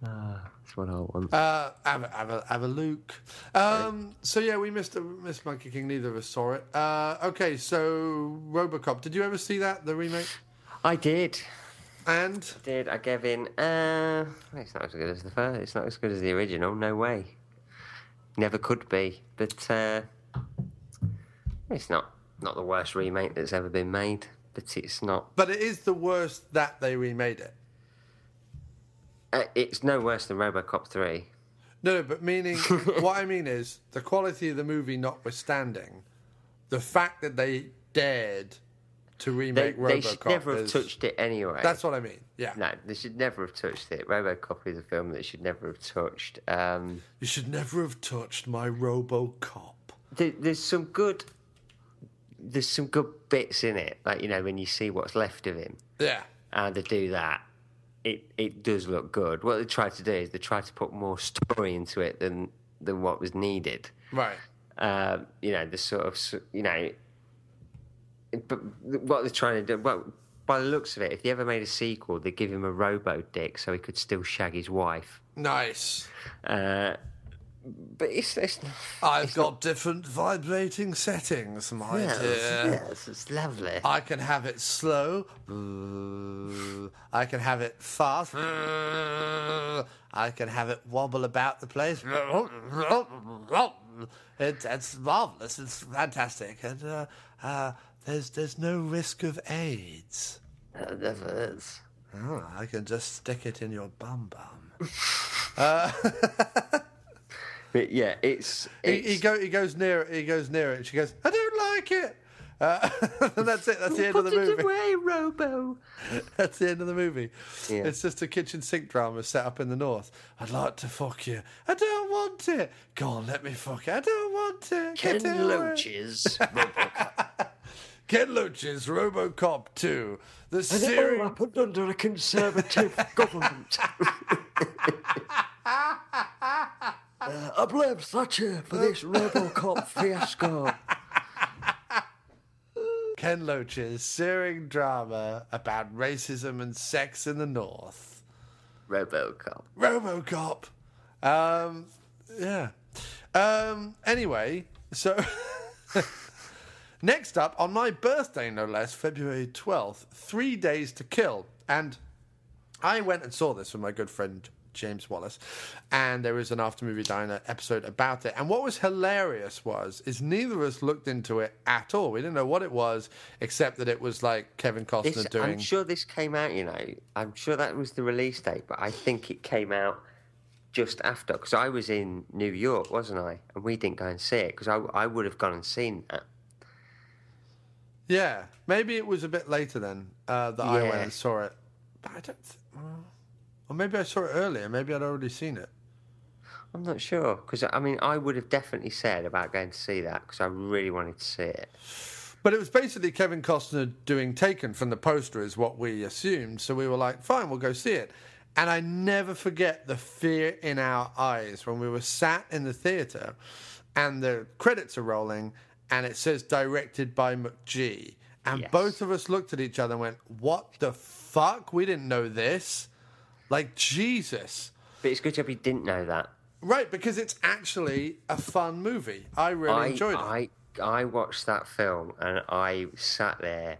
That's what I want. Uh, have a, have a, have a look. Um, so yeah, we missed missed Monkey King. Neither of us saw it. Uh, okay, so RoboCop. Did you ever see that the remake? I did. And Did I gave in? Uh, it's not as good as the first. It's not as good as the original. No way. Never could be. But uh, it's not not the worst remake that's ever been made. But it's not. but it is the worst that they remade it. Uh, it's no worse than RoboCop three. No, no, but meaning <laughs> what I mean is the quality of the movie notwithstanding, the fact that they dared to They, remake they RoboCop. should never have is- touched it anyway. That's what I mean. Yeah, No, they should never have touched it. RoboCop is a film that should never have touched. Um, you should never have touched my RoboCop. there, there's some good. There's some good bits in it, like you know when you see what's left of him, Yeah, and they do that. It it does look good. What they try to do is they try to put more story into it than than what was needed. right. Um, you know the sort of you know, but what they're trying to do. Well, by the looks of it, if they ever made a sequel, they'd give him a robo dick so he could still shag his wife. Nice. Uh, but it's, it's I've got different vibrating settings, my yes, dear. yes, it's lovely. I can have it slow. I can have it fast. I can have it wobble about the place. It, it's marvelous. It's fantastic, and uh, uh, there's there's no risk of AIDS. It never is. Oh, I can just stick it in your bum bum. <laughs> <laughs> But yeah, it's, He, it's he, go, he goes near it. He goes near it, and she goes, "I don't like it." Uh, <laughs> and that's it. That's the end of the movie. Put it away, Robo. <laughs> That's the end of the movie. Yeah. It's just a kitchen sink drama set up in the north. I'd like to fuck you. I don't want it. Go on, let me fuck you. I don't want it. Ken. Loach's Robocop. <laughs> Ken Loach's RoboCop 2. The And it all series. happened under a conservative government. Uh, I blame Thatcher for this Robocop <laughs> fiasco. Ken Loach's searing drama about racism and sex in the north. Robocop. RoboCop. Um, yeah. Um, anyway, so <laughs> Next up, on my birthday, no less, February 12th, Three Days to Kill. And I went and saw this with my good friend James Wallace, and there was an After Movie Diner episode about it. And what was hilarious was, is neither of us looked into it at all. We didn't know what it was, except that it was like Kevin Costner This, doing. I'm sure this came out, you know, I'm sure that was the release date, but I think it came out just after because I was in New York, wasn't I? And we didn't go and see it because I, I would have gone and seen that. Yeah, maybe it was a bit later then uh, that I went and saw it. But I don't. Th- or maybe I saw it earlier. Maybe I'd already seen it. I'm not sure because I mean I would have definitely said about going to see that because I really wanted to see it. But it was basically Kevin Costner doing Taken from the poster, is what we assumed. So we were like, fine, we'll go see it. And I never forget the fear in our eyes when we were sat in the theater and the credits are rolling and it says directed by McG. And Yes. both of us looked at each other and went, what the fuck? We didn't know this. Like, Jesus. But it's good job you didn't know that. Right, because it's actually a fun movie. I really I, enjoyed it. I I watched that film and I sat there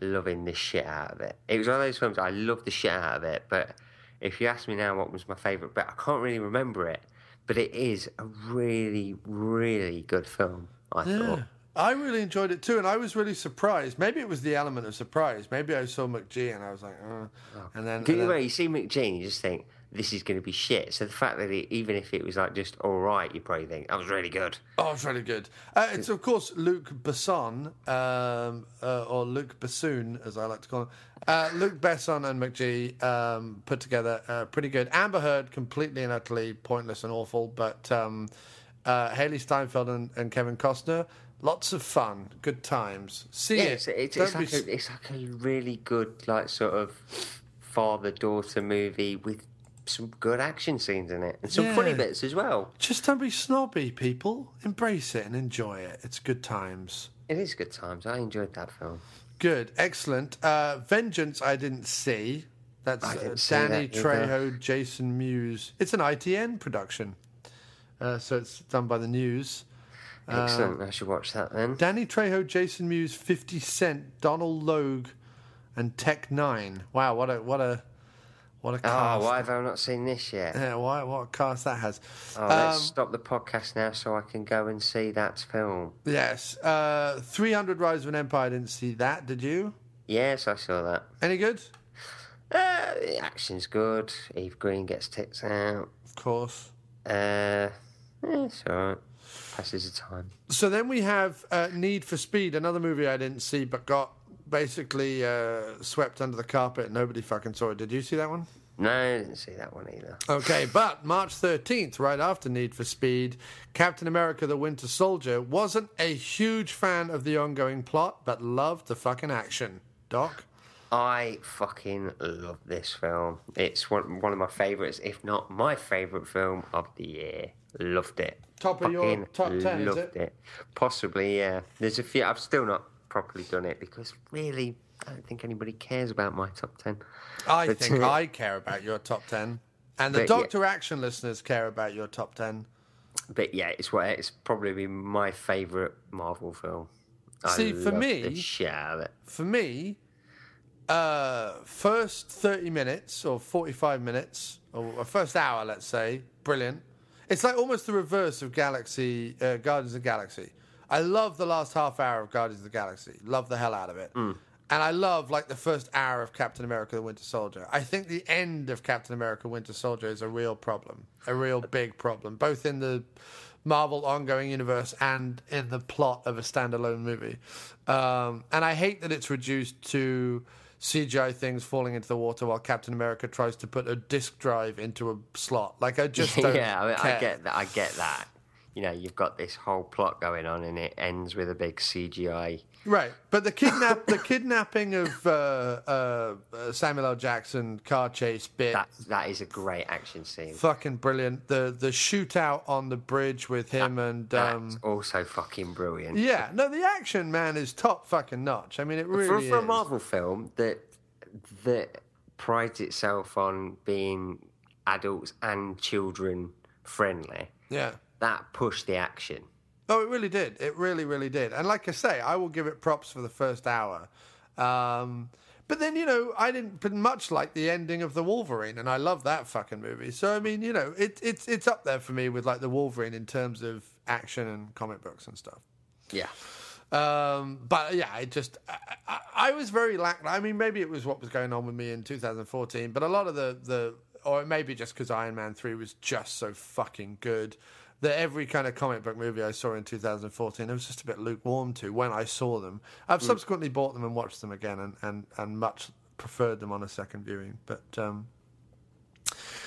loving the shit out of it. It was one of those films I loved the shit out of it, but if you ask me now what was my favourite bit, I can't really remember it. But it is a really, really good film. I thought. I really enjoyed it too, and I was really surprised. Maybe it was the element of surprise. Maybe I saw McG and I was like, uh, and then, and you, know, you see McG, and you just think this is going to be shit. So the fact that it, even if it was like just all right, you probably think that was really good. oh, it's really good. Uh, it's of course Luc Besson, um, uh, or Luke Bassoon, as I like to call him. Uh, Luc Besson and McG um, put together uh, pretty good. Amber Heard, completely and utterly pointless and awful, but um, uh, Hailee Steinfeld and, and Kevin Costner. Lots of fun, good times. See Yeah, it. it's, it's, Don't be like it's like a really good, like sort of father daughter movie with some good action scenes in it and some funny bits as well. Just don't be snobby, people. Embrace it and enjoy it. It's good times. It is good times. I enjoyed that film. Good, excellent. Uh, Vengeance, I didn't see. That's uh, Danny that. Trejo, Jason Mewes. It's an ITN production, uh, so it's done by the news. Excellent. I should watch that then. Danny Trejo, Jason Mewes, Fifty Cent, Donal Logue, and Tech N9ne. Wow, what a what a what a cast. Oh, why have I not seen this yet? Yeah, why, what a cast that has. Oh, let's Um, stop the podcast now so I can go and see that film. Yes, uh, 300 Rise of an Empire. I didn't see that. Did you? Yes, I saw that. Any good? Uh, the action's good. Eva Green gets tits out. Of course. Uh, eh, it's alright. Passes the time. So then we have uh, Need for Speed, another movie I didn't see but got basically uh, swept under the carpet. Nobody fucking saw it. Did you see that one? No, I didn't see that one either. Okay, but March 13th, right after Need for Speed, Captain America the Winter Soldier wasn't a huge fan of the ongoing plot, but loved the fucking action. Doc? I fucking love this film. It's one one of my favourites, if not my favourite film of the year. Loved it. Top of your Fucking top 10, is Loved it? Possibly, yeah. There's a few. I've still not properly done it because really, I don't think anybody cares about my top ten. I But, think <laughs> I care about your top 10. And the But, yeah. Doctor Action listeners care about your top 10. But yeah, it's what it's probably my favourite Marvel film. I See, for love me- the shit it. for me, uh, first 30 minutes or 45 minutes, or first hour, let's say, brilliant. It's like almost the reverse of Galaxy, uh, Guardians of the Galaxy. I love the last half hour of Guardians of the Galaxy. Love the hell out of it. And I love like the first hour of Captain America: The Winter Soldier. I think the end of Captain America: Winter Soldier is a real problem, a real big problem, both in the Marvel ongoing universe and in the plot of a standalone movie. Um, and I hate that it's reduced to CGI things falling into the water while Captain America tries to put a disk drive into a slot. Like I just <laughs> don't yeah, I, mean. I get that. I get that. You know, you've got this whole plot going on, and it ends with a big CGI. Right, but the kidnap, the kidnapping of uh, uh, uh, Samuel L. Jackson car chase bit, That that is a great action scene. fucking brilliant. The the shootout on the bridge with him and That's um, also fucking brilliant. yeah, no, the action man is top fucking notch. I mean, it for, really for a is. Marvel film that that prides itself on being adults and children friendly, Yeah, that pushed the action. Oh, it really did. It really, really did. And like I say, I will give it props for the first hour. Um, but then, you know, I didn't much like the ending of the Wolverine, and I love that fucking movie. So I mean, you know, it, it's it's up there for me with like the Wolverine in terms of action and comic books and stuff. Yeah. Um, but yeah, I just I, I, I was very lack. I mean, maybe it was what was going on with me in 2014, but a lot of the the or maybe just because Iron Man three was just so fucking good that every kind of comic book movie I saw in 2014, I was just a bit lukewarm to when I saw them. I've subsequently bought them and watched them again, and and and much preferred them on a second viewing. But um,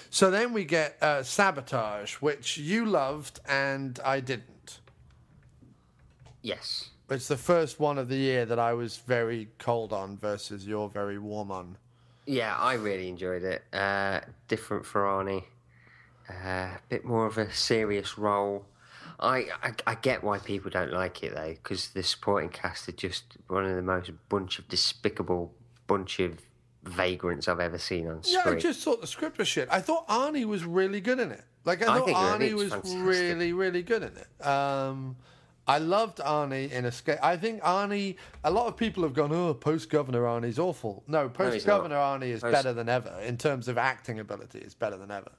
so then we get uh, Sabotage, which you loved and I didn't. Yes. It's the first one of the year that I was very cold on versus you're very warm on. Yeah, I really enjoyed it. Uh, different for Arnie. A uh, bit more of a serious role. I, I, I get why people don't like it though, because the supporting cast are just one of the most bunch of despicable bunch of vagrants I've ever seen on screen. Yeah. I just thought the script was shit. I thought Arnie was really good in it. Like I I thought Arnie was fantastic. really, really good in it. Um, I loved Arnie in Escape. I think Arnie. A lot of people have gone, "Oh, post Governor Arnie's awful." No, post. Governor Arnie is Post- better than ever in terms of acting ability. It's better than ever.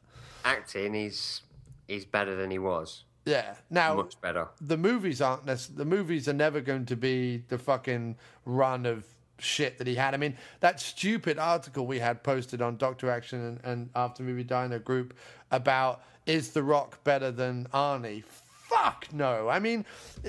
Acting, he's he's better than he was. Yeah. Now Much better. the movies aren't necess- the movies are never going to be the fucking run of shit that he had. I mean, that stupid article we had posted on Doctor Action and, and After Movie Diner group about is The Rock better than Arnie? Fuck no. I mean,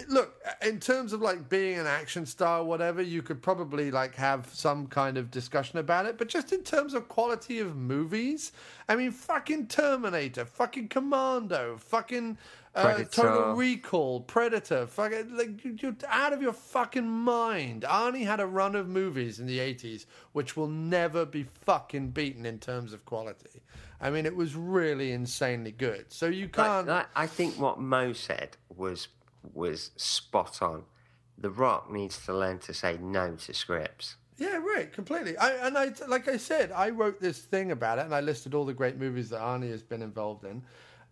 look, in terms of like being an action star or whatever, you could probably like have some kind of discussion about it. But just in terms of quality of movies, I mean, fucking Terminator, fucking Commando, fucking uh, Total Recall, Predator, fucking like you- you're out of your fucking mind. Arnie had a run of movies in the '80s which will never be fucking beaten in terms of quality. I mean, it was really insanely good. So you can't. like, I think what Mo said was was spot on. The Rock needs to learn to say no to scripts. Yeah, right, completely. I and I like I said, I wrote this thing about it, and I listed all the great movies that Arnie has been involved in.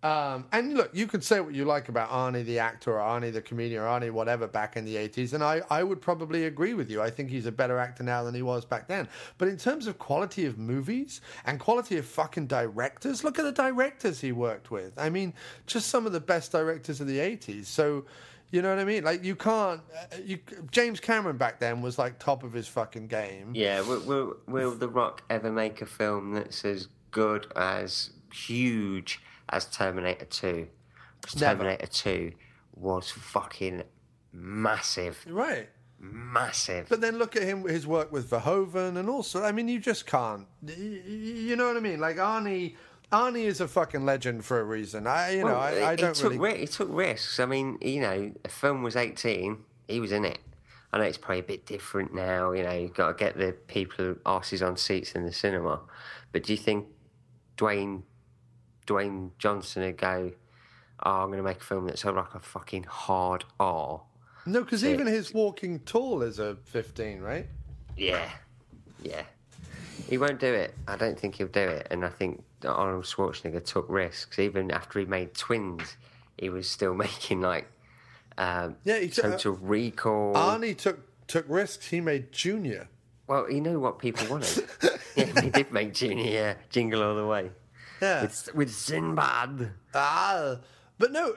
Um, and look, you could say what you like about Arnie the actor, or Arnie the comedian, or Arnie whatever back in the eighties, and I, I would probably agree with you. I think he's a better actor now than he was back then. But in terms of quality of movies and quality of fucking directors, look at the directors he worked with. I mean, just some of the best directors of the eighties. So. You know what I mean? Like you can't. Uh, you James Cameron back then was like top of his fucking game. Yeah, will, will, will The Rock ever make a film that's as good as huge as Terminator 2? 'Cause Never. Terminator 2 was fucking massive. Right. Massive. But then look at him, his work with Verhoeven, and also, I mean, you just can't. You know what I mean? Like Arnie, Arnie is a fucking legend for a reason. I, you know, Well, I, I don't took, really. he took risks. I mean, you know, a film was 18, he was in it. I know it's probably a bit different now, you know, you've got to get the people asses on seats in the cinema. But do you think Dwayne Dwayne Johnson would go, oh, I'm going to make a film that's like a fucking hard R? No, because even his Walking Tall is a fifteen, right? Yeah, yeah. He won't do it. I don't think he'll do it. And I think that Arnold Schwarzenegger took risks. Even after he made Twins, he was still <laughs> making like um, Yeah, he took- Total Recall. Arnie took took risks. He made Junior. well, he knew what people wanted. <laughs> yeah, he did make Junior yeah, Jingle All the Way Yeah. with, with Sinbad. Ah, but no,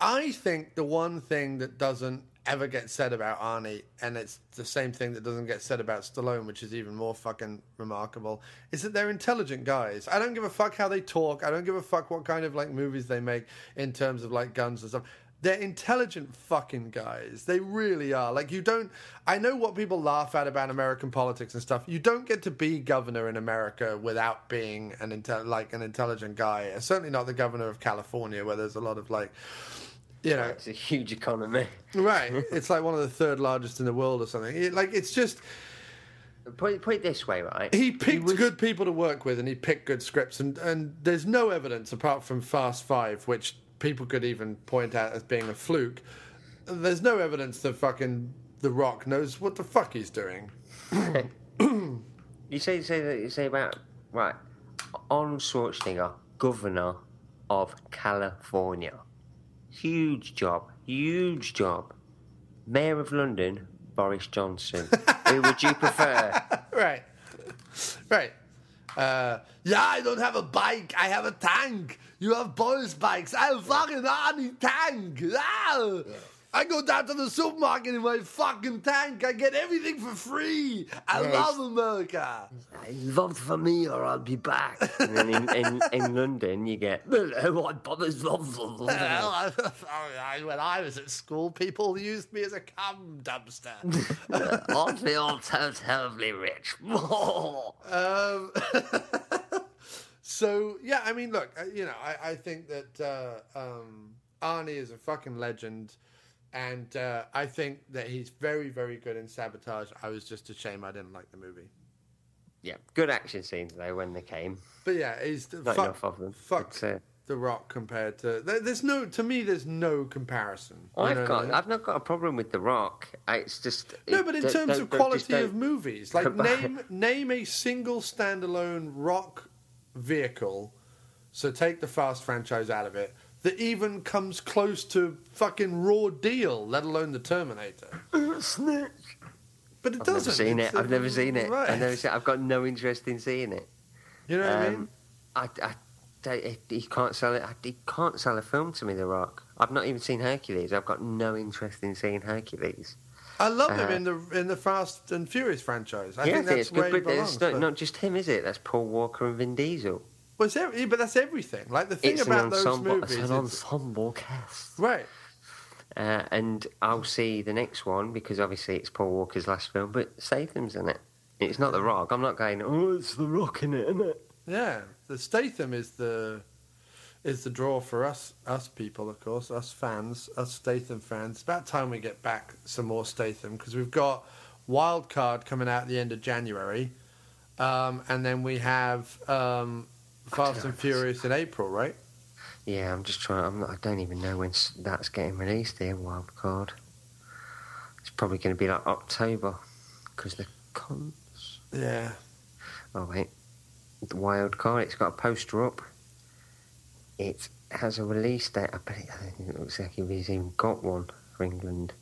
I think the one thing that doesn't ever get said about Arnie, and it's the same thing that doesn't get said about Stallone, which is even more fucking remarkable, is that they're intelligent guys. I don't give a fuck how they talk. I don't give a fuck what kind of like movies they make in terms of like guns and stuff. They're intelligent fucking guys. They really are. Like you don't. I know what people laugh at about American politics and stuff. You don't get to be governor in America without being an intel- like an intelligent guy. Certainly not the governor of California, where there's a lot of like, you know, It's a huge economy. right. It's like one of the third largest in the world or something. It, like it's just Put it, put it this way, right? he picked was- good people to work with, and he picked good scripts, and and there's no evidence apart from Fast Five, which people could even point out as being a fluke. There's no evidence that fucking The Rock knows what the fuck he's doing. <coughs> You say you say that you say about right. Arnold Schwarzenegger, governor of California. Huge job, huge job. Mayor of London, Boris Johnson. Who would you prefer? <laughs> right. Right. Uh, yeah, I don't have a bike. I have a tank. You have boys' bikes. I have fucking army tank. Ah! I go down to the supermarket in my fucking tank. I get everything for free. I Yes. love America. Vote for me or I'll be back. And then in, in, in London, you get, hello, I'm Boris Well, <laughs> I, when I was at school, people used me as a cum dumpster. <laughs> I feel so terribly rich. <laughs> Um, so yeah, I mean, look, uh, you know, I, I think that uh, um, Arnie is a fucking legend, and uh, I think that he's very, very good in sabotage. I was just ashamed I didn't like the movie, yeah, good action scenes though when they came. but yeah, he's Not fuck, enough of them. Fuck uh, the Rock compared to there's no to me. There's no comparison. I've what I got, mean? I've not got a problem with The Rock. It's just No, it- but in terms of quality of movies, like <laughs> name name a single standalone rock vehicle. So take the Fast franchise out of it. That even comes close to fucking Raw Deal, let alone the Terminator. <laughs> Snitch. But it I've doesn't. never seen it. I've never seen it. Right. I've never seen. It. I've got no interest in seeing it. You know what I mean? Um, I, I, he- he can't sell it. He can't sell a film to me. The Rock. I've not even seen Hercules. I've got no interest in seeing Hercules. I love him uh, in the in the Fast and Furious franchise. I yeah, think that's it's where good, but belongs. it's not, but- not just him, is it? That's Paul Walker and Vin Diesel. well, it's every- but that's everything. Like the thing It's about those ensemble. movies, it's an ensemble cast. right? Uh, and I'll see the next one because obviously it's Paul Walker's last film, but Statham's in it. It's not The Rock. I'm not going, oh, it's The Rock in it, isn't it? Yeah, the Statham is the is the draw for us us people, of course, us fans, us Statham fans. It's about time we get back some more Statham because we've got Wild Card coming out at the end of January, um, and then we have um, Fast and Furious in April, right? Yeah, I'm just trying. I'm not, I don't even know when that's getting released here, Wild Card. It's probably going to be like October because the cons. Yeah. Oh, wait. The Wild Card, it's got a poster up. It has a release date. I bet it, I don't think it looks like he's even got one for England.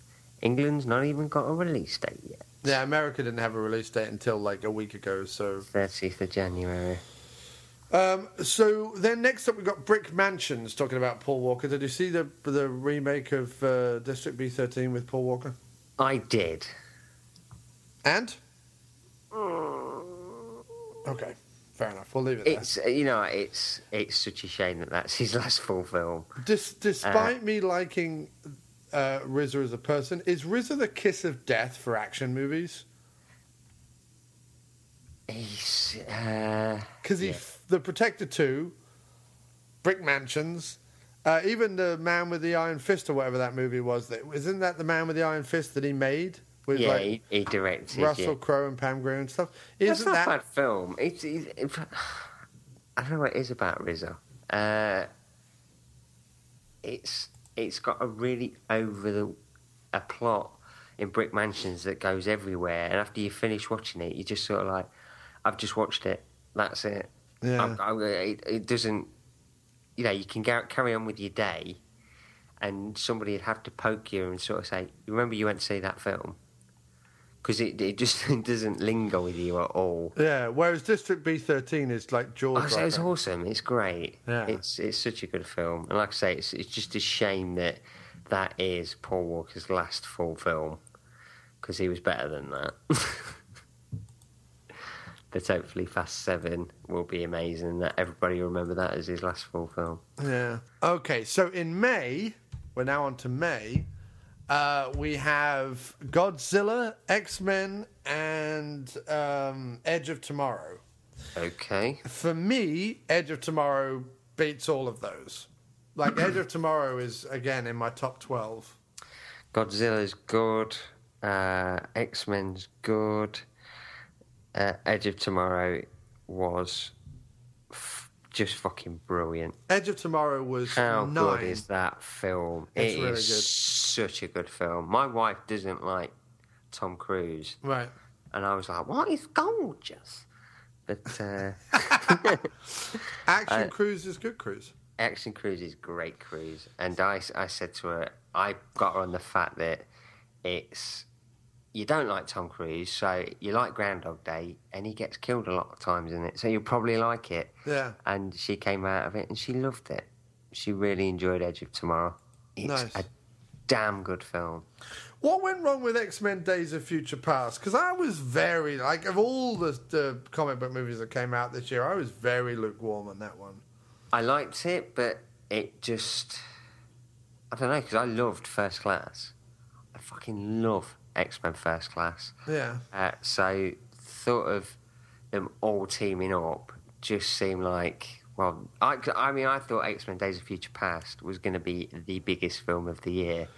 England's not even got a release date yet. Yeah, America didn't have a release date until like a week ago, so 30th of January. Um, so then next up we've got Brick Mansions talking about Paul Walker. Did you see the the remake of uh, District B thirteen with Paul Walker? I did. And okay, fair enough. We'll leave it there. It's you know it's it's such a shame that that's <laughs> his last full film. Dis- despite me liking uh, RZA as a person, is RZA the kiss of death for action movies? He's uh, Because he, Yeah. the Protector two, Brick Mansions. Uh, even the Man with the Iron Fist, or whatever that movie was, that isn't that the Man with the Iron Fist that he made with yeah like he, he directed. Russell yeah. Crowe and Pam Grier and stuff. That's Isn't not that a bad film. It's, it's, it's I don't know what it is about Rizzo. Uh, it's it's got a really over the a plot in Brick Mansions that goes everywhere, and after you finish watching it, you're just sort of like, I've just watched it. That's it. Yeah. I'm- I'm- it, it doesn't. You know, you can gar- carry on with your day, and somebody would have to poke you and sort of say, "Remember, you went to see that film." Because it, it just <laughs> doesn't linger with you at all. Yeah, whereas District B thirteen is like jaw Oh, so it's awesome. It's great. Yeah. It's it's such a good film, and like I say, it's it's just a shame that that is Paul Walker's last full film because he was better than that. <laughs> but hopefully, Fast Seven will be amazing. and That everybody will remember that as his last full film. Yeah. Okay, so in May, we're now on to May. Uh, we have Godzilla, X Men, and um, Edge of Tomorrow. Okay. For me, Edge of Tomorrow beats all of those. Like Edge of Tomorrow is again in my top twelve. Godzilla's good. Uh, X Men's good. Uh, Edge of Tomorrow was just fucking brilliant. Edge of Tomorrow was How nine. good is that film? It's It really is good. such a good film. My wife doesn't like Tom Cruise, Right. and I was like, "What? He's gorgeous." But uh, <laughs> Action Uh, Cruise is good cruise. Action Cruise is great cruise, and I, I said to her, I got her on the fact that it's you don't like Tom Cruise, so you like Groundhog Day, and he gets killed a lot of times in it, so you'll probably like it. Yeah. And she came out of it and she loved it. She really enjoyed Edge of Tomorrow. It's Nice. a damn good film. What went wrong with X Men Days of Future Past? Because I was very, like, of all the, the comic book movies that came out this year, I was very lukewarm on that one. I liked it, but it just. I don't know, because I loved First Class. I fucking love X Men First Class. Yeah. Uh, so, thought of them all teaming up just seemed like. Well, I, I mean, I thought X Men Days of Future Past was going to be the biggest film of the year.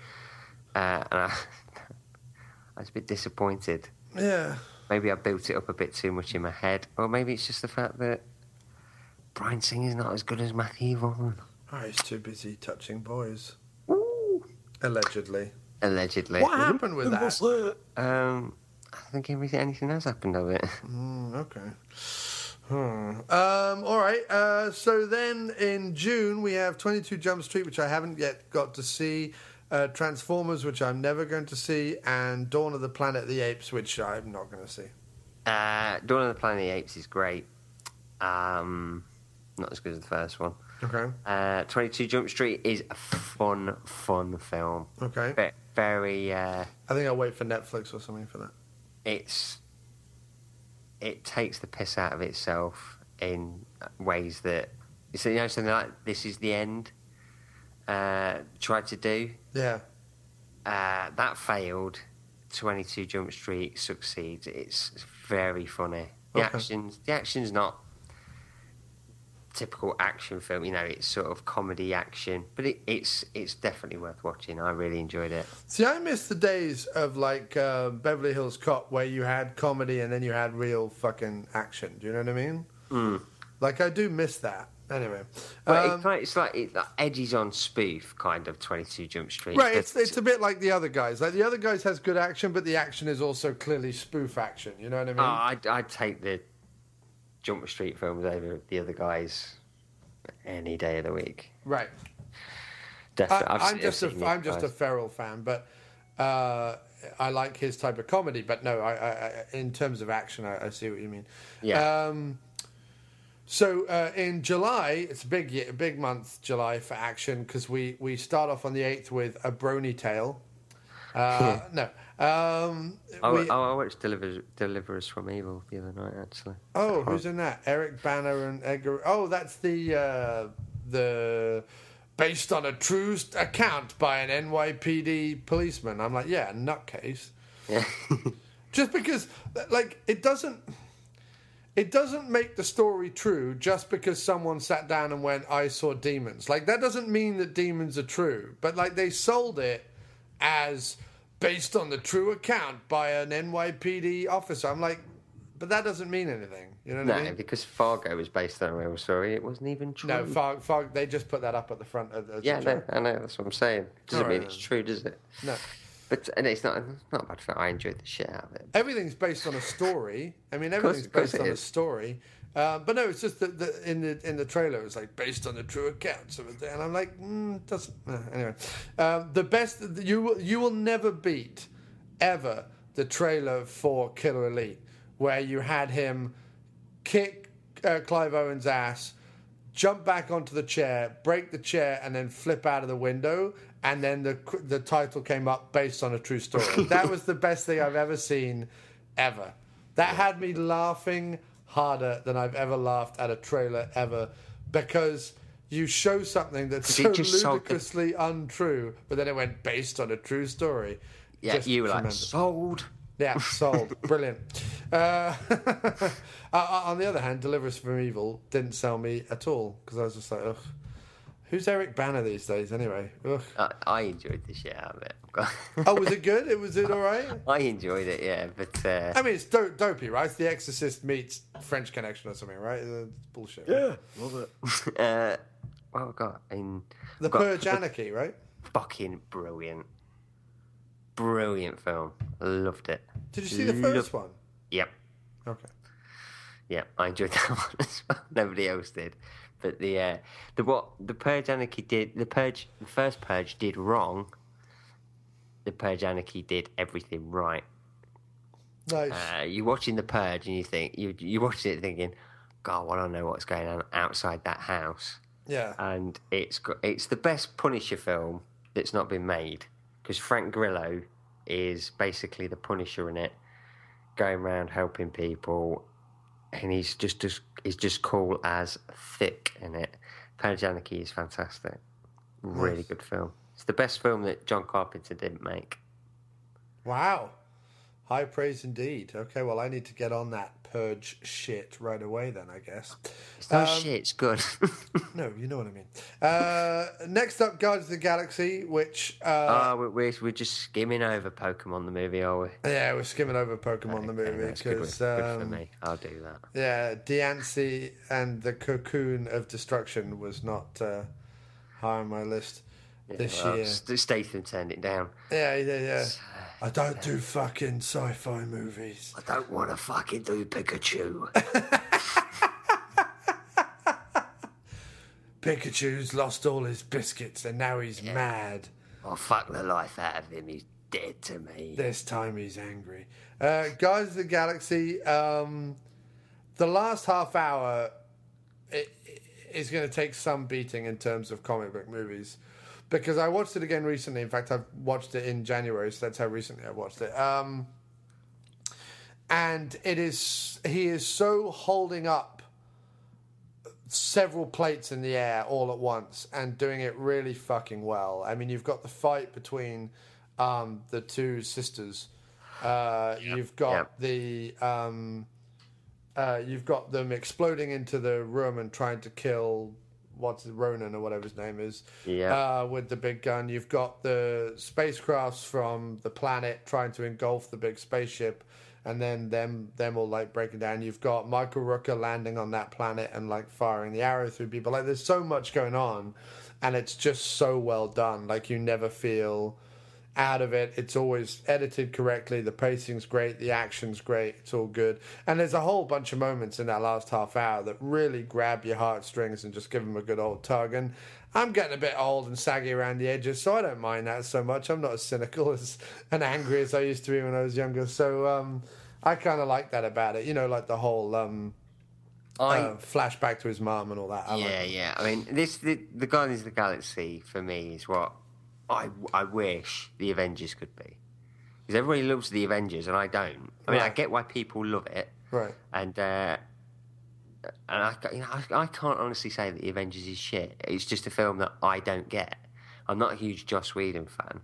Uh, and I, <laughs> I was a bit disappointed. Yeah. Maybe I built it up a bit too much in my head, or maybe it's just the fact that Bryan Singer's not as good as Matthew Vaughn. Oh, he's too busy touching boys. Allegedly. Allegedly. What happened with that? Um, I think everything, anything has happened of it. <laughs> Mm, okay. Hmm. Um, all right. Uh, so then in June, we have 22 Jump Street, which I haven't yet got to see. Uh, Transformers, which I'm never going to see. And Dawn of the Planet of the Apes, which I'm not going to see. Uh, Dawn of the Planet of the Apes is great. Um, not as good as the first one. Okay. Uh, 22 Jump Street is a fun, fun film. Okay. Ve- Very, uh, I think I'll wait for Netflix or something for that. it's it takes the piss out of itself in ways that so you know something like this is the end uh, tried to do Yeah. uh, that failed 22 Jump Street succeeds it's very funny the Okay. actions the action's not typical action film you know it's sort of comedy action but it, it's it's definitely worth watching I really enjoyed it See, I miss the days of like uh, Beverly Hills Cop where you had comedy and then you had real fucking action. Do you know what I mean? Mm. Like, I do miss that. Anyway. Well, Um, it's like, it's like it, edges on spoof kind of 22 Jump Street Right, it's it's a bit like the other guys. Like the other guys has good action, but the action is also clearly spoof action. You know what I mean? Oh, I'd, I'd take the Jump Street films over the other guys any day of the week. right. Definitely. I, I'm just a I'm just a. Ferrell fan, but uh, I like his type of comedy. But no, I, I, I in terms of action, I, I see what you mean. Yeah. Um, so uh, in July, it's a big year, big month, July for action because we we start off on the eighth with a Brony Tale. Uh, <laughs> no. Um, I, we- I, I watched Deliver, Deliver Us from Evil the other night, actually. Oh, who's in that? Eric Bana and Edgar. Oh, that's the uh, the based on a true account by an NYPD policeman. I'm like, yeah, nutcase. Yeah. <laughs> Just because, like, it doesn't. It doesn't make the story true just because someone sat down and went, "I saw demons." Like that doesn't mean that demons are true, but like they sold it as based on the true account by an NYPD officer. I'm like, but that doesn't mean anything. You know what I no, mean? because Fargo was based on a real story. It wasn't even true. No, Fog, Fog, they just put that up at the front of the. yeah, no, I know. That's what I'm saying. Doesn't mean it's true, does it? No. But and it's not. It's not bad for. I enjoyed the shit out of it. Everything's based on a story. I mean, everything's course based on a story. Uh, but no, it's just that the, in the in the trailer, it's like based on the true accounts of it, and I'm like, mm, doesn't. Uh, anyway, um, the best you will you will never beat ever the trailer for Killer Elite, where you had him kick uh, Clive Owen's ass, jump back onto the chair, break the chair, and then flip out of the window. And then the the title came up based on a true story. <laughs> that was the best thing I've ever seen, ever. That had me laughing harder than I've ever laughed at a trailer ever, because you show something that's so ludicrously untrue, but then it went based on a true story. Yeah, Just you were like sold. Yeah, <laughs> sold. Brilliant. Uh, <laughs> uh, on the other hand, Deliver Us from Evil didn't sell me at all because I was just like, ugh. Who's Eric Bana these days, anyway? Ugh. I, I enjoyed the shit out of it. Oh, was it good? It was it all right? <laughs> I enjoyed it, yeah. But uh, I mean, it's do- dopey, right? It's The Exorcist meets French Connection or something, right? It's bullshit. right? love it. <laughs> uh, what have I got? In The I've got Purge Anarchy, right? fucking brilliant, brilliant film. Loved it. Did you see the first one? Yep, Okay. Yeah, I enjoyed <laughs> that one as well. Nobody else did. But the uh, the what the Purge Anarchy did the Purge the first Purge did wrong. The Purge Anarchy did everything right. Nice. Uh, you're watching the Purge and you think you you watching it thinking, God, I don't know what's going on outside that house. yeah. And it's it's the best Punisher film that's not been made because Frank Grillo is basically the Punisher in it, going around helping people, and he's just as he's just cool as thick in it. Purge Anarchy is fantastic, really good film. It's the best film that John Carpenter didn't make. Wow. High praise indeed. Okay, well, I need to get on that purge shit right away then, I guess. It's no Um, shit. It's good. <laughs> No, you know what I mean. Uh, next up, Guardians of the Galaxy, which, uh, oh, we're, we're just skimming over Pokemon the movie, are we? yeah, we're skimming over Pokemon the Okay, movie that's good, because, good for um, me. I'll do that. yeah, Diancie and the Cocoon of Destruction was not uh, high on my list this Well, year. St- Statham turned it down. Yeah, yeah, yeah. I don't do fucking sci-fi movies. I don't want to fucking do Pikachu. <laughs> Pikachu's lost all his biscuits and now he's mad. I'll fuck the life out of him. He's dead to me. This time he's angry. Uh, Guardians of the Galaxy, um, the last half hour i- i- is going to take some beating in terms of comic book movies. Because I watched it again recently. In fact, I've watched it in January, so that's how recently I watched it. Um, and it is, he is so holding up several plates in the air all at once and doing it really fucking well. I mean, you've got the fight between um, the two sisters. Uh, You've got Yep. the um, uh, you've got them exploding into the room and trying to kill what's it, Ronan or whatever his name is. Yeah. Uh, with the big gun, you've got the spacecrafts from the planet trying to engulf the big spaceship, and then them them all like breaking down. You've got Michael Rooker landing on that planet and like firing the arrow through people. Like there's so much going on, and it's just so well done. Like you never feel out of it. It's always edited correctly. The pacing's great. The action's great. It's all good. And there's a whole bunch of moments in that last half hour that really grab your heartstrings and just give them a good old tug. And I'm getting a bit old and saggy around the edges, so I don't mind that so much. I'm not as cynical <laughs> as and angry as I used to be when I was younger. So um, I kind of like that about it. You know, like the whole um, I uh, flashback to his mum and all that. I like yeah, yeah. I mean, this the, the Guardians of the Galaxy for me is what I I wish the Avengers could be. Because everybody loves the Avengers and I don't. I mean, I get why people love it, Right. and uh, and I you know I, I can't honestly say that the Avengers is shit. It's just a film that I don't get. I'm not a huge Joss Whedon fan.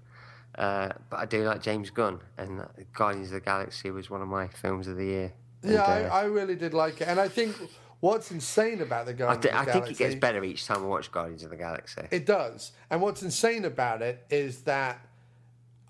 Uh, but I do like James Gunn, and uh, Guardians of the Galaxy was one of my films of the year. And, Yeah, uh, I, I really did like it. And I think what's insane about the I, Guardians thi- of I think it gets better each time I watch Guardians of the Galaxy. It does. And what's insane about it is that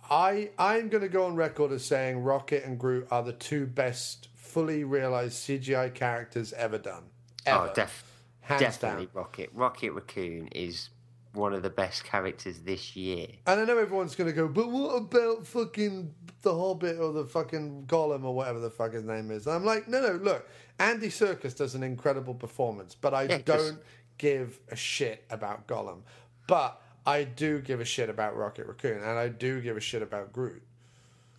I I'm going to go on record as saying Rocket and Groot are the two best fully realized CGI characters ever done. Oh, ever. Oh, def- Hands definitely down. Rocket. Rocket Raccoon is one of the best characters this year. And I know everyone's going to go, but what about fucking the Hobbit or the fucking Gollum or whatever the fuck his name is? And I'm like, no, no, look, Andy Serkis does an incredible performance, but I Yeah, don't give a shit about Gollum. But I do give a shit about Rocket Raccoon, and I do give a shit about Groot.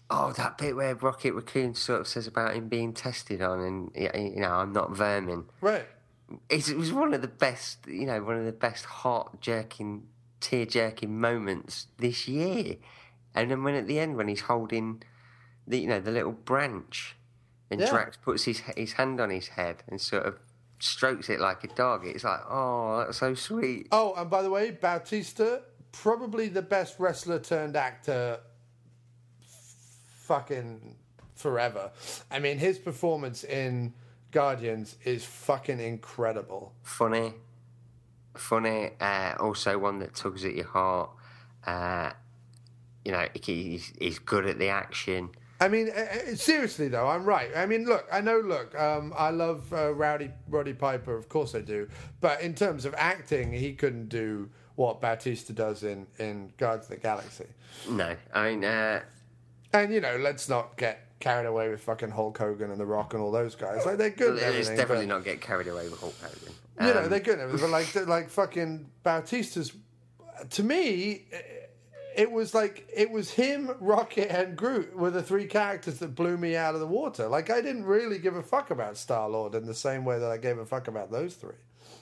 Oh, that bit where Rocket Raccoon sort of says about him being tested on, and you know, I'm not vermin. Right. It was one of the best, you know, one of the best heart jerking, tear jerking moments this year. And then when at the end, when he's holding the, you know, the little branch, and Yeah. Drax puts his his hand on his head and sort of strokes it like a dog. It's like, oh, that's so sweet. Oh, and by the way, Bautista, probably the best wrestler turned actor fucking forever. I mean, his performance in Guardians is fucking incredible. funny, funny. Uh, also, one that tugs at your heart. Uh, you know, he's, he's good at the action. I mean, uh, uh, seriously though, I'm right. I mean, look, I know. Look, um, I love uh, Rowdy Roddy Piper, of course I do. But in terms of acting, he couldn't do what Batista does in in Guardians of the Galaxy. No, I mean, uh, And you know, let's not get carried away with fucking Hulk Hogan and The Rock and all those guys. Like they're good. It's definitely but- not get carried away with Hulk Hogan. you know, Um, they're good. But like, like fucking Bautista's, to me, it was like it was him, Rocket, and Groot were the three characters that blew me out of the water. Like I didn't really give a fuck about Star Lord in the same way that I gave a fuck about those three.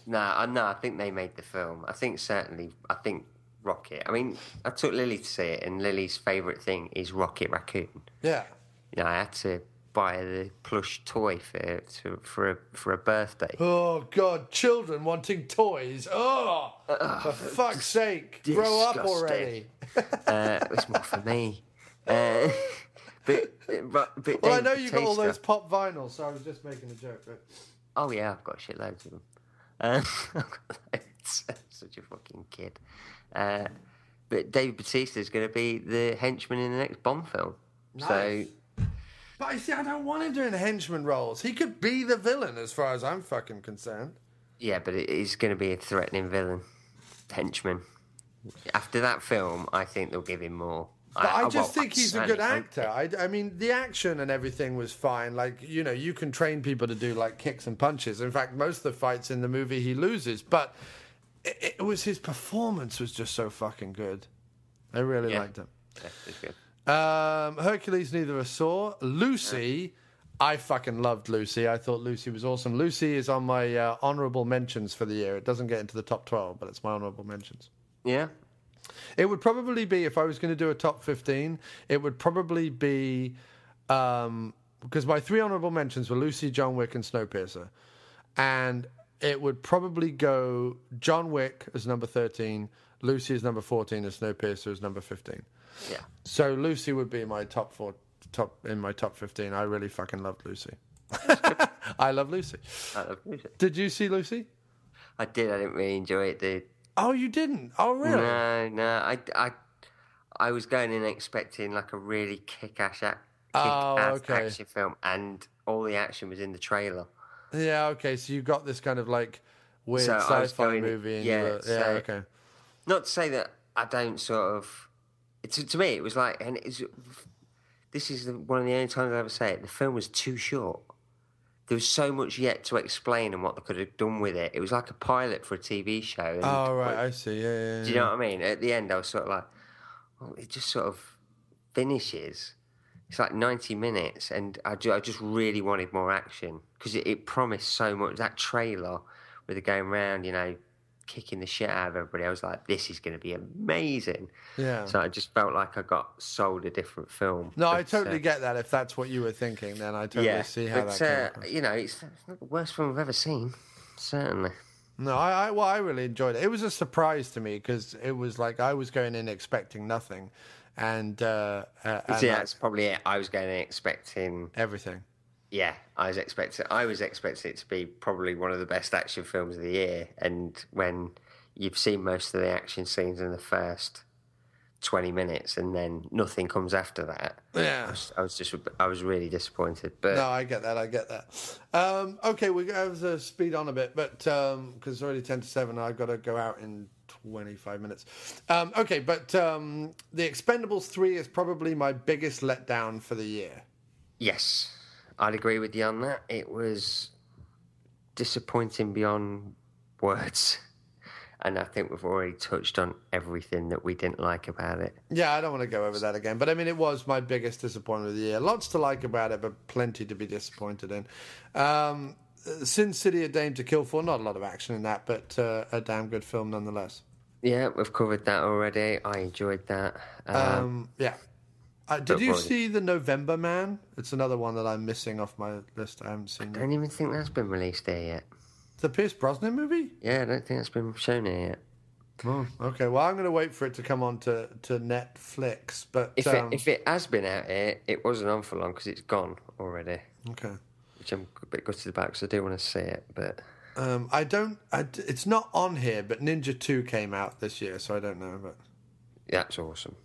No, I no, I think they made the film. I think certainly, I think Rocket. I mean, I took Lily to see it, and Lily's favourite thing is Rocket Raccoon. Yeah. You know, I had to buy the plush toy for to, for a for a birthday. Oh God, children wanting toys. Oh, for fuck's sake, grow up already. <laughs> uh, it's more for me. Uh, <laughs> but, but, but Well, I know you got all those pop vinyls, so I was just making a joke. But Oh yeah, I've got shitloads of them. <laughs> I've got. Such a fucking kid. Uh, but David Batista is going to be the henchman in the next Bond film. Nice. So But I see, I don't want him doing henchman roles. He could be the villain, as far as I'm fucking concerned. yeah, but he's going to be a threatening villain, henchman. After that film, I think they'll give him more. But I, well, just think he's a good actor. I, I mean, the action and everything was fine. Like, you know, you can train people to do like kicks and punches. In fact, most of the fights in the movie he loses, but it, it was his performance was just so fucking good. I really Yeah. liked him. Yeah. Um, Hercules, neither of us saw. Lucy, I fucking loved Lucy. I thought Lucy was awesome. Lucy is on my uh, honorable mentions for the year. It doesn't get into the top 12, but it's my honorable mentions. Yeah, It would probably be, if I was going to do a top 15, it would probably be, um, because my three honorable mentions were Lucy, John Wick, and Snowpiercer. And it would probably go John Wick as number 13, Lucy as number 14, and Snowpiercer as number 15. Yeah. So Lucy would be my top four, top in my top fifteen. I really fucking loved Lucy. <laughs> I love Lucy. I love Lucy. Did you see Lucy? I did. I didn't really enjoy it, dude. Oh, you didn't. Oh, really? No, no. I, I, I was going in expecting like a really kick-ass, Oh, kick-ass okay. action film, and all the action was in the trailer. Yeah. Okay. So you got this kind of like weird So sci-fi going- movie. And yeah, were, yeah. so- Okay. Not to say that I don't sort of. To, to me, it was like, and it's. This is the, one of the only times I ever say it. The film was too short. There was so much yet to explain and what they could have done with it. It was like a pilot for a TV show. And Oh right. I see. Yeah. Yeah. Do you know what I mean? At the end, I was sort of like, well, it just sort of finishes. It's like 90 minutes, and I, ju- I just really wanted more action because it, it promised so much. That trailer with the going around, you know, kicking the shit out of everybody, I was like, this is going to be amazing. Yeah. So I just felt like I got sold a different film. No, I totally uh, get that. If that's what you were thinking, then I totally yeah, see how but, that. came uh, you know, it's, it's not the worst film I've ever seen. Certainly. No, I, I well, I really enjoyed it. It was a surprise to me because it was like I was going in expecting nothing, and uh, uh, and I- that's probably it. I was going in expecting everything. Yeah, I was expecting. I was expecting it to be probably one of the best action films of the year. And when you've seen most of the action scenes in the first twenty minutes, and then nothing comes after that, Yeah. I was, I was just, I was really disappointed. But No, I get that. I get that. Um, okay, we're have to speed on a bit, but because it's already ten to seven, I've got to go out in twenty-five minutes. Um, okay, but um, the Expendables three is probably my biggest letdown for the year. yes, I'd agree with you on that. It was disappointing beyond words, and I think we've already touched on everything that we didn't like about it. Yeah, I don't want to go over that again, but I mean, it was my biggest disappointment of the year. Lots to like about it, but plenty to be disappointed in. Um, Sin City: A Dame to Kill For, not a lot of action in that, but uh, a damn good film nonetheless. Yeah, we've covered that already. I enjoyed that. Um, Um, yeah. Uh, did you see the November Man? It's another one that I'm missing off my list. I haven't seen I don't even think that's been released here yet. The Pierce Brosnan movie? Yeah, I don't think that's been shown here yet. Oh, okay. Well, I'm going to wait for it to come on to, to Netflix. But If um, it if it has been out here, it wasn't on for long because it's gone already. okay, Which I'm a bit gutted about because I do want to see it, but um, I don't. I it's not on here, but Ninja Two came out this year, so I don't know. But Yeah that's awesome.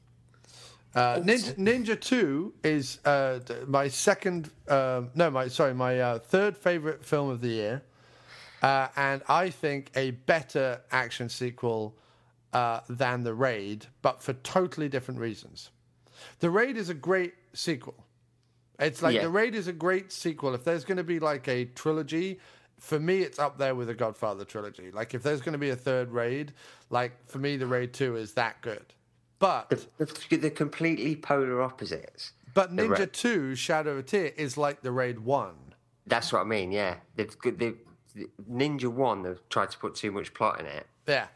Uh, Ninja, Ninja Two is uh, my second. Um, no, my sorry, my uh, third favorite film of the year, uh, and I think a better action sequel uh, than The Raid, but for totally different reasons. The Raid is a great sequel. It's like Yeah. The Raid is a great sequel. If there's going to be like a trilogy, for me, it's up there with the Godfather trilogy. Like if there's going to be a third Raid, like for me, the Raid Two is that good. But The, the completely polar opposites. but Ninja Ra- Two: Shadow of a Tear is like the Raid One. That's what I mean. Yeah, they've, they've, Ninja One. They've tried to put too much plot in it, Yeah.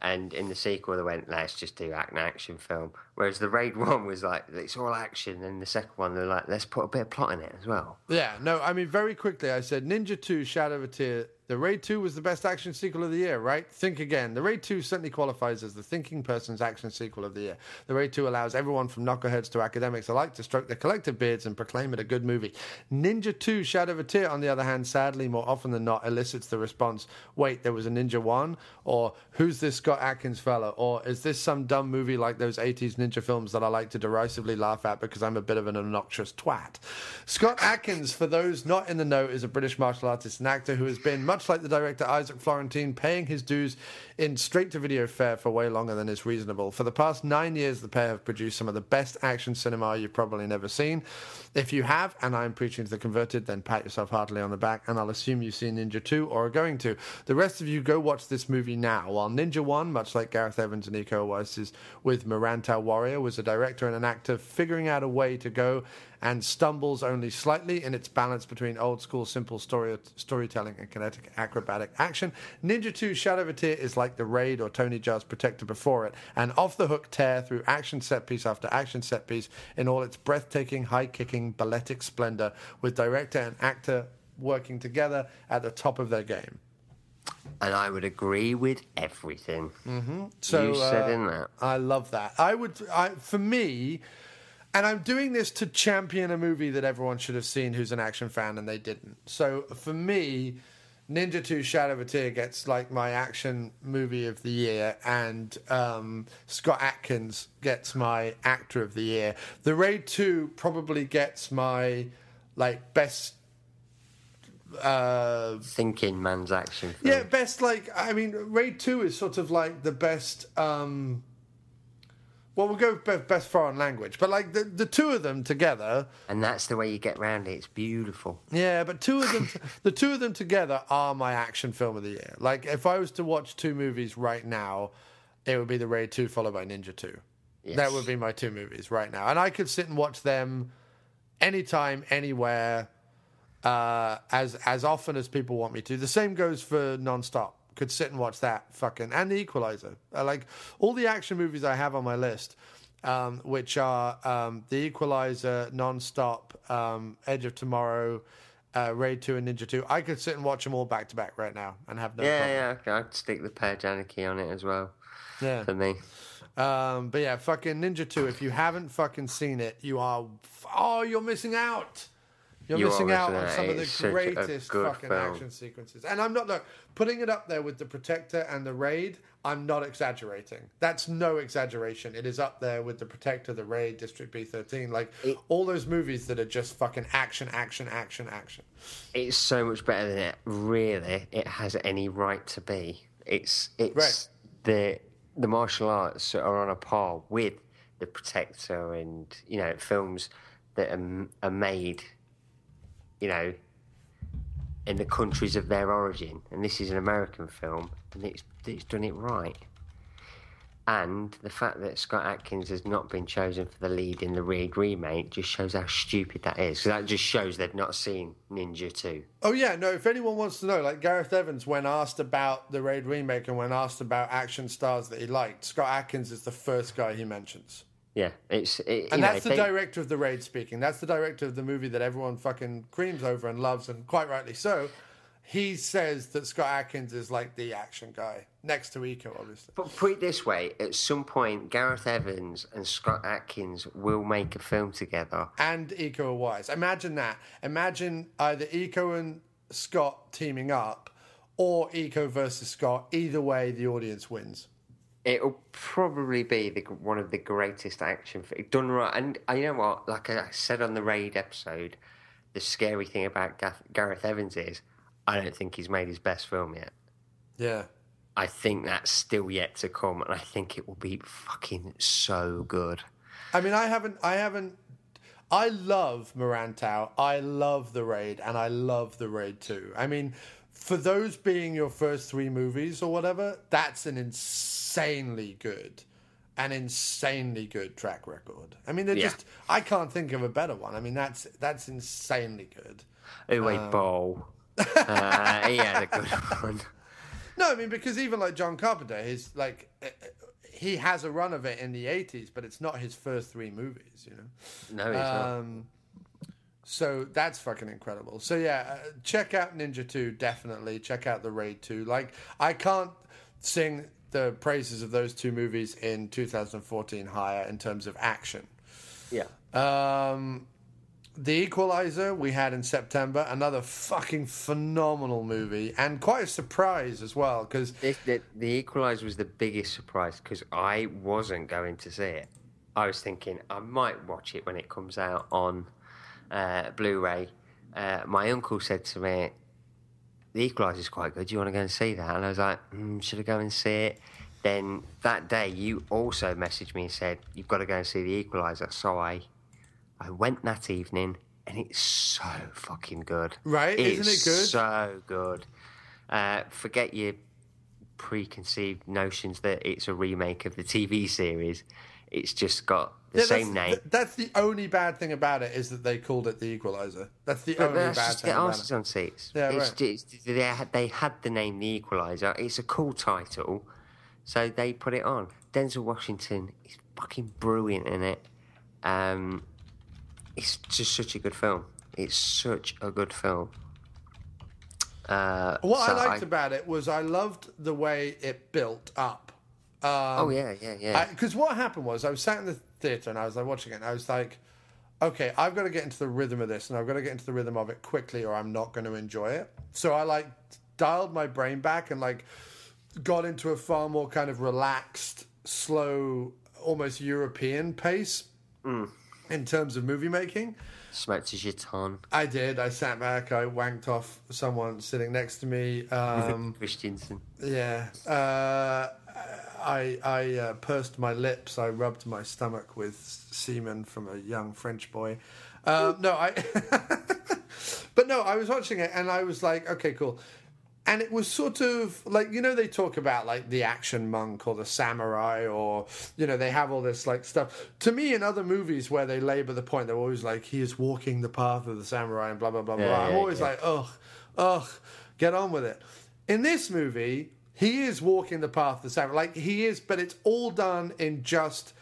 and in the sequel they went, "Let's just do an action film." Whereas the Raid <laughs> One was like, "It's all action," and the second one they're like, "Let's put a bit of plot in it as well." Yeah, no, I mean, very quickly, I said Ninja 2, Shadow of a Tear. The Raid 2 was the best action sequel of the year, right? Think again. The Raid 2 certainly qualifies as the thinking person's action sequel of the year. The Raid 2 allows everyone from knuckleheads to academics alike to stroke their collective beards and proclaim it a good movie. Ninja 2, Shadow of a Tear, on the other hand, sadly, more often than not, elicits the response wait, there was a Ninja 1? Or who's this Scott Adkins fella? Or is this some dumb movie like those 80s ninja films that I like to derisively laugh at because I'm a bit of an obnoxious twat? Scott Adkins, for those not in the know, is a British martial artist and actor who has been, much like the director Isaac Florentine, paying his dues in straight to video fare for way longer than is reasonable. For the past nine years, the pair have produced some of the best action cinema you've probably never seen. If you have, and I'm preaching to the converted, then pat yourself heartily on the back, and I'll assume you've seen Ninja 2 or are going to. The rest of you go watch this movie now. While Ninja 1, much like Gareth Evans and Iko Uwais' with Merantau Warrior, was a director and an actor figuring out a way to go and stumbles only slightly in its balance between old school simple story, storytelling and kinetic acrobatic action. Ninja 2 Shadow of a Tear is like the Raid or Tony Jaa's Protector before it, an off the hook tear through action set piece after action set piece in all its breathtaking, high kicking, balletic splendor, with director and actor working together at the top of their game. And I would agree with everything So you said uh, in that. I love that. I would, I, for me, and I'm doing this to champion a movie that everyone should have seen who's an action fan and they didn't. So for me, Ninja 2 Shadow of a Tear gets like my action movie of the year, and um, Scott Adkins gets my actor of the year. The Raid 2 probably gets my like best. Uh, Thinking man's action film. yeah, best like I mean, Raid Two is sort of like the best. um Well, we'll go best, best foreign language, but like the the two of them together, And that's the way you get round it. It's beautiful. yeah. But two of them, <laughs> the two of them together are my action film of the year. Like if I was to watch two movies right now, it would be the Raid Two followed by Ninja Two. That would be my two movies right now, and I could sit and watch them anytime, anywhere, uh, as as often as people want me to. The same goes for Nonstop. Could sit and watch that fucking and the Equalizer. I like all the action movies I have on my list, um, which are um, the Equalizer, Nonstop, um, Edge of Tomorrow, uh, Raid Two, and Ninja Two. I could sit and watch them all back to back right now and have no problem. Yeah, yeah. I'd stick the Purge Anarchy on it as well. Yeah. For me. Um, but yeah, fucking Ninja 2. If you haven't fucking seen it, you are. Oh, you're missing out. You're You missing out on some of the It's such a greatest fucking film. action sequences. And I'm not, look, putting it up there with The Protector and The Raid, I'm not exaggerating. That's no exaggeration. It is up there with The Protector, The Raid, District B13. Like, all those movies that are just fucking action, action, action, action. It's so much better than it really it has any right to be. It's it's Right. the the martial arts are on a par with the Protector and you know films that are, are made, you know, in the countries of their origin. And this is an American film, and it's it's done it right. And the fact that Scott Adkins has not been chosen for the lead in the Raid remake just shows how stupid that is. 'Cause that just shows they've not seen Ninja 2. Oh yeah, no. If anyone wants to know, like Gareth Evans, when asked about the Raid remake and when asked about action stars that he liked, Scott Adkins is the first guy he mentions, Yeah, it's it, and you know, that's the they- director of the Raid speaking. That's the director of the movie that everyone fucking creams over and loves, and quite rightly so. He says that Scott Adkins is like the action guy next to Iko, obviously. But put it this way: at some point, Gareth Evans and Scott Adkins will make a film together. and Iko Uwais. Imagine that. Imagine either Iko and Scott teaming up, or Iko versus Scott. Either way, the audience wins. It'll probably be the, one of the greatest action fi- done right. And uh, you know what? Like I said on the Raid episode, the scary thing about Gath- Gareth Evans is I don't think he's made his best film yet. Yeah. I think that's still yet to come, and I think it will be fucking so good. I mean, I haven't, I haven't, I love Merantau. I love The Raid, and I love The Raid too. I mean, for those being your first three movies or whatever, that's an insanely good, an insanely good track record. I mean, they're Yeah. just, I can't think of a better one. I mean, that's that's insanely good. Uwe Um, Boll. <laughs> uh, he had a good one. No, I mean because even like John Carpenter, his like uh, uh, he has a run of it in the '80s, but it's not his first three movies, you know. No, he's not. So that's fucking incredible. So yeah, uh, check out Ninja Two definitely. Check out the Raid Two. Like I can't sing the praises of those two movies in 2014 higher in terms of action. Yeah. Um, the Equalizer we had in September, another fucking phenomenal movie, and quite a surprise as well because the, the Equalizer was the biggest surprise because I wasn't going to see it. I was thinking I might watch it when it comes out on uh, Blu-ray. Uh, my uncle said to me, "The Equalizer is quite good. Do you want to go and see that?" And I was like, mm, "Should I go and see it?" Then that day, you also messaged me and said you've got to go and see The Equalizer. So I, I went that evening, and it's so fucking good. Right? Isn't it good? So good. Uh, forget your preconceived notions that it's a remake of the TV series. It's just got the Yeah, same that's, name. th- that's the only bad thing about it is that they called it the Equalizer. That's the But only let's bad just thing get asses it. on seats. Yeah, it's right. just, they, had, they had the name The Equalizer. It's a cool title, so they put it on. Denzel Washington is fucking brilliant in it. Um, it's just such a good film. It's such a good film. Uh, What so I liked about it was I loved the way it built up. Um, oh yeah, yeah, yeah. Because what happened was I was sat in the theater and I was like watching it and I was like, okay, I've got to get into the rhythm of this and I've got to get into the rhythm of it quickly or I'm not going to enjoy it. So I like dialed my brain back and like got into a far more kind of relaxed, slow, almost European pace in terms of movie making. Smoked a jeton. I did. I sat back. I wanked off someone sitting next to me. Um, Christensen. yeah. Uh, I I uh, pursed my lips. I rubbed my stomach with semen from a young French boy. Uh, no, I. <laughs> but no, I was watching it and I was like, okay, cool. And it was sort of like you know they talk about like the action monk or the samurai or you know they have all this like stuff. To me, in other movies where they labour the point, they're always like he is walking the path of the samurai and blah blah blah Yeah, blah. I'm always yeah. like, ugh, ugh, get on with it. In this movie, he is walking the path of the samurai. Like he is, but it's all done in just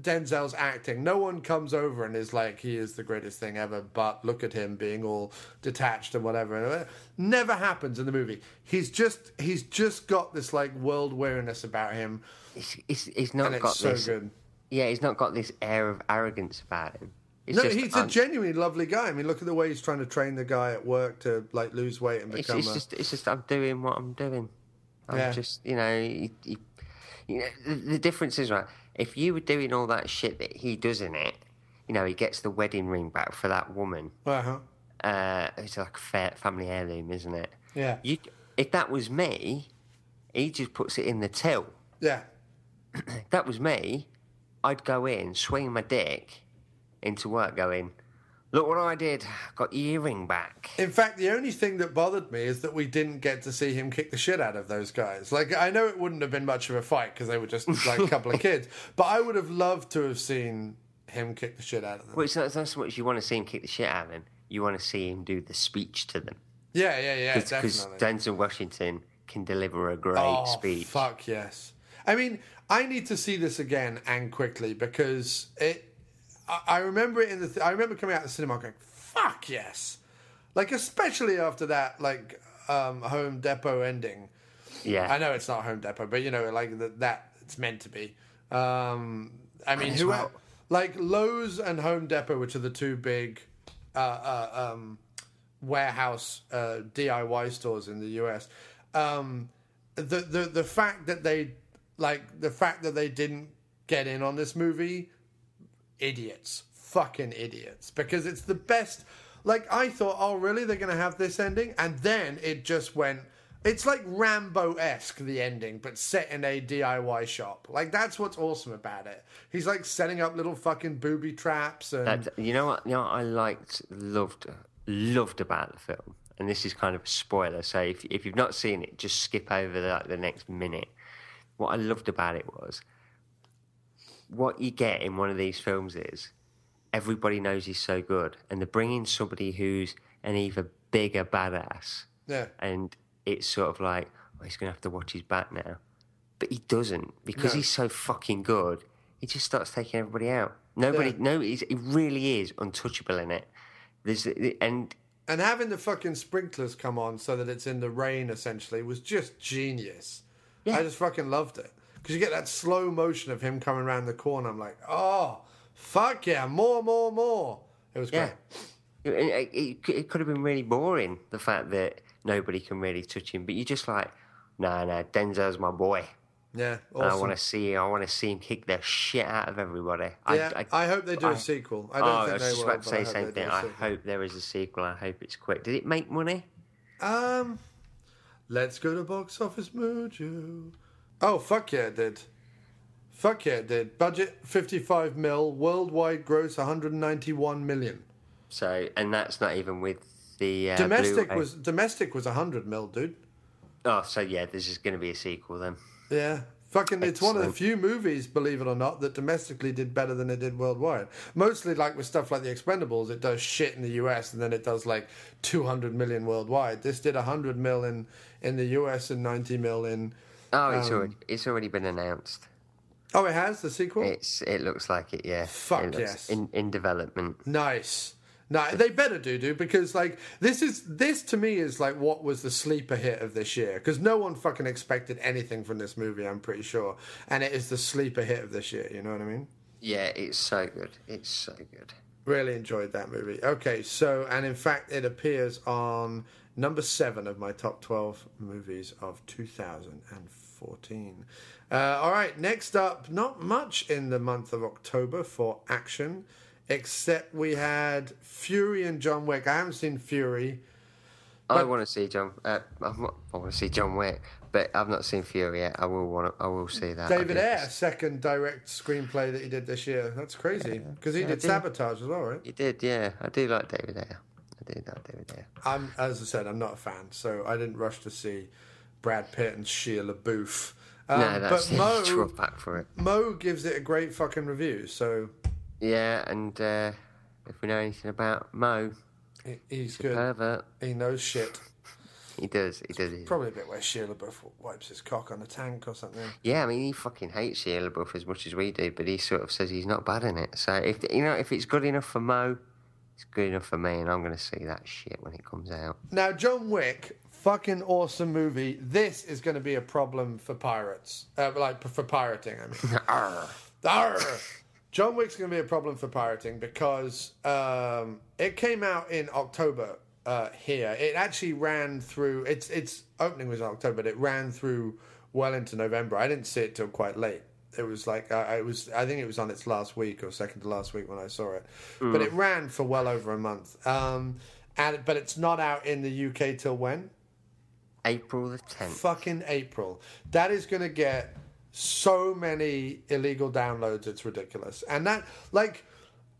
Denzel's acting. No one comes over and is like, he is the greatest thing ever, but look at him being all detached and whatever. Never happens in the movie. He's just he's just got this like world weariness about him, It's, it's, it's not it's got so this. good. Yeah, he's not got this air of arrogance about him. It's No, just, he's a genuinely lovely guy. I mean, look at the way he's trying to train the guy at work to like lose weight and it's, become. it's a, just, it's just, I'm doing what I'm doing. I'm Yeah. just, you know, he, he, you know, the, the difference is right. If you were doing all that shit that he does in it, you know, he gets the wedding ring back for that woman. uh-huh. Uh, it's like a fa- family heirloom, isn't it? Yeah. You, if that was me, he just puts it in the till. Yeah. <clears throat> If that was me, I'd go in, swing my dick into work, going, "Look what I did! Got your earring back." In fact, the only thing that bothered me is that we didn't get to see him kick the shit out of those guys. Like, I know it wouldn't have been much of a fight because they were just like a couple of <laughs> kids, but I would have loved to have seen him kick the shit out of them. Well, it's not, it's not you want to see him kick the shit out of him. You want to see him do the speech to them Yeah, yeah, yeah, because definitely. Denzel Washington can deliver a great oh, speech. fuck yes. I mean, I need to see this again and quickly because it. I, I remember it in the. Th- I remember coming out of the cinema going, "Fuck yes!" Like especially after that, like um, Home Depot ending. Yeah, I know it's not Home Depot, but you know, like that, that it's meant to be. Um, I mean, who well- like Lowe's and Home Depot, which are the two big uh, uh, um, warehouse uh, DIY stores in the US. Um, the the the fact that they like the fact that they didn't get in on this movie, idiots, fucking idiots, because it's the best. Like I thought, oh really? They're gonna have this ending, and then it just went It's like Rambo esque, the ending, but set in a DIY shop. Like, that's what's awesome about it. He's like setting up little fucking booby traps and. That, you know what? You know what I liked, loved, loved about the film, and this is kind of a spoiler. So if if you've not seen it, just skip over the, like, the next minute. What I loved about it was what you get in one of these films is everybody knows he's so good, and they're bringing somebody who's an even bigger badass, yeah. and it's sort of like, oh, he's gonna have to watch his back now, but he doesn't because No. he's so fucking good. He just starts taking everybody out. Nobody, Yeah. no, he's, he really is untouchable in it. There's and And having the fucking sprinklers come on so that it's in the rain essentially was just genius. Yeah. I just fucking loved it. Because you get that slow motion of him coming around the corner. I'm like, oh, fuck yeah, more, more, more. It was Yeah. great. It, it, it, could have been really boring, the fact that nobody can really touch him. But you're just like, no, no, Denzel's my boy. Yeah, And I want to see, I want to see him kick the shit out of everybody. yeah, I, I, hope they do a I- sequel. I oh, don't I think was they just will. about to say the same thing. a I hope there is a sequel. I hope it's quick. Did it make money? Um, let's go to box office mojo. Oh fuck yeah, it did. Fuck yeah, it did. Budget 55 mil, worldwide gross 191 million. So, and that's not even with the uh, domestic Blu-ray. was domestic was 100 mil, dude. Oh, so yeah, this is going to be a sequel then. Yeah. Fucking, it's one of the few movies, believe it or not, that domestically did better than it did worldwide. Mostly, like with stuff like The Expendables, it does shit in the US and then it does like 200 million worldwide. This did 100 mil in, in the US and 90 mil in. Oh, it's Um, already it's already been announced. Oh, it has the sequel? It's it looks like it. Yeah. Fuck It yes. In in development. Nice. No, they better do, do because like this is this to me is like what was the sleeper hit of this year because no one fucking expected anything from this movie. I'm pretty sure, and it is the sleeper hit of this year. You know what I mean? Yeah, it's so good. It's so good. Really enjoyed that movie. Okay, so and in fact, it appears on number seven of my top twelve movies of 2014. Uh, all right, next up, not much in the month of October for action, except we had Fury and John Wick. I haven't seen Fury. I want to see John. Uh, not, I want to see John Wick, but I've not seen Fury yet. I will want. To, I will see that. David Ayer, second direct screenplay that he did this year. That's crazy because he Yeah, I did. Sabotage as well, right? He did, yeah. I do like David Ayer. I do like David Ayer. I'm, as I said, I'm not a fan, so I didn't rush to see Brad Pitt and Shia LaBeouf. Um, no, that's but <laughs> Mo, for it. Mo gives it a great fucking review, so Yeah, and uh, if we know anything about Mo, he- he's good. pervert, He knows shit. he does. He does. Probably a bit where Shia LaBeouf wipes his cock on a tank or something. Yeah, I mean, he fucking hates Shia LaBeouf as much as we do, but he sort of says he's not bad in it. So if you know, if it's good enough for Mo, it's good enough for me, and I'm going to see that shit when it comes out. Now, John Wick, fucking awesome movie. This is going to be a problem for pirates, uh, like for pirating. I mean. <laughs> Arr. John Wick's going to be a problem for pirating because um, it came out in October uh, here. It actually ran through. Its its opening was in October, but it ran through well into November. I didn't see it till quite late. It was like uh, it was. I think it was on its last week or second to last week when I saw it. But it ran for well over a month. Um, and but it's not out in the UK till when? April the 10th. fucking April. That is going to get so many illegal downloads. It's ridiculous. And that, like,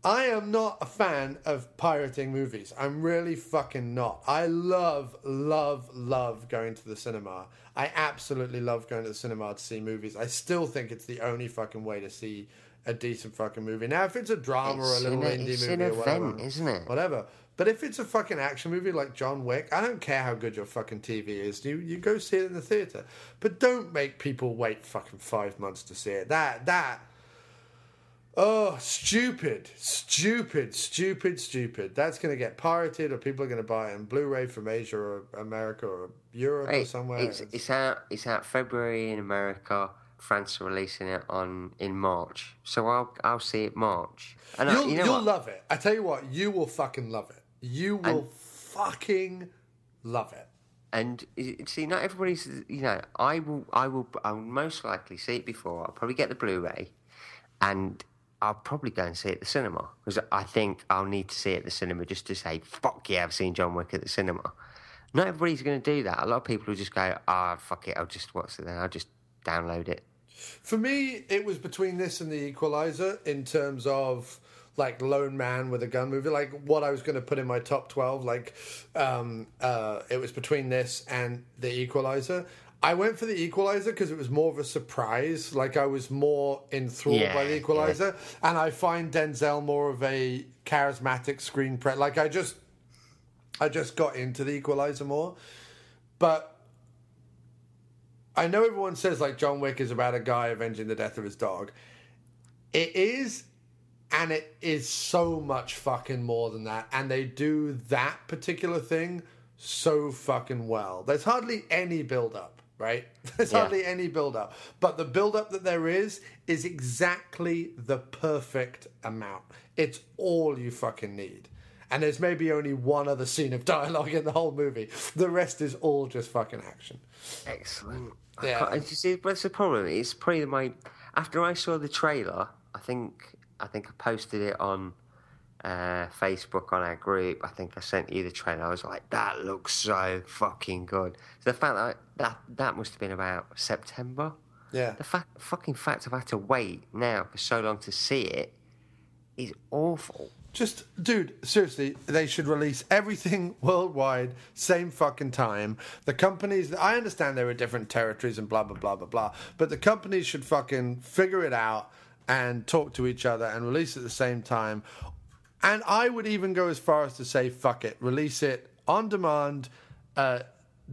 I am not a fan of pirating movies. I'm really fucking not. I love, love, love going to the cinema. I absolutely love going to the cinema to see movies. I still think it's the only fucking way to see a decent fucking movie. Now, if it's a drama It's or a little an- indie it's movie an or whatever, event, isn't it? Whatever. But if it's a fucking action movie like John Wick, I don't care how good your fucking TV is. You you go see it in the theater, but don't make people wait fucking five months to see it. That that. Oh, stupid, stupid, stupid, stupid. That's going to get pirated, or people are going to buy it in Blu-ray from Asia or America or Europe or somewhere. it's, it's out. It's out February in America. France are releasing it on in March, so I'll I'll see it March. And I, You'll, you know you'll love it. I tell you what, you will fucking love it. You will fucking love it. And see, not everybody's. You know, I will. I will. I'll most likely see it before. I'll probably get the Blu-ray, and I'll probably go and see it at the cinema because I think I'll need to see it at the cinema just to say, "Fuck yeah, I've seen John Wick at the cinema." Not everybody's going to do that. A lot of people will just go, "Ah, fuck it, I'll just watch it then? I'll just download it." For me, it was between this and The Equalizer in terms of like Lone Man with a gun movie, like what I was going to put in my top twelve. Like, um, uh, it was between this and The Equalizer. I went for The Equalizer because it was more of a surprise. Like I was more enthralled Yeah, by The Equalizer, and I find Denzel more of a charismatic screen pre. Like I just, I just got into The Equalizer more, but I know everyone says like John Wick is about a guy avenging the death of his dog. It is, and it is so much fucking more than that. And they do that particular thing so fucking well. There's hardly any build up, right? <laughs> There's Yeah. hardly any build up. But the build up that there is is exactly the perfect amount. It's all you fucking need. And there's maybe only one other scene of dialogue in the whole movie. The rest is all just fucking action. Excellent. Yeah. Yeah. You see, what's the problem? It's probably my after I saw the trailer. I think I think I posted it on uh, Facebook on our group. I think I sent you the trailer. I was like, that looks so fucking good. So the fact that that that must have been about September. Yeah. The fact, fucking fact I've had to wait now for so long to see it is awful. Just, dude, seriously, they should release everything <laughs> worldwide, same fucking time. The companies, I understand there are different territories and blah, blah, blah, blah, blah, but the companies should fucking figure it out and talk to each other and release at the same time. And I would even go as far as to say, fuck it, release it on demand, uh,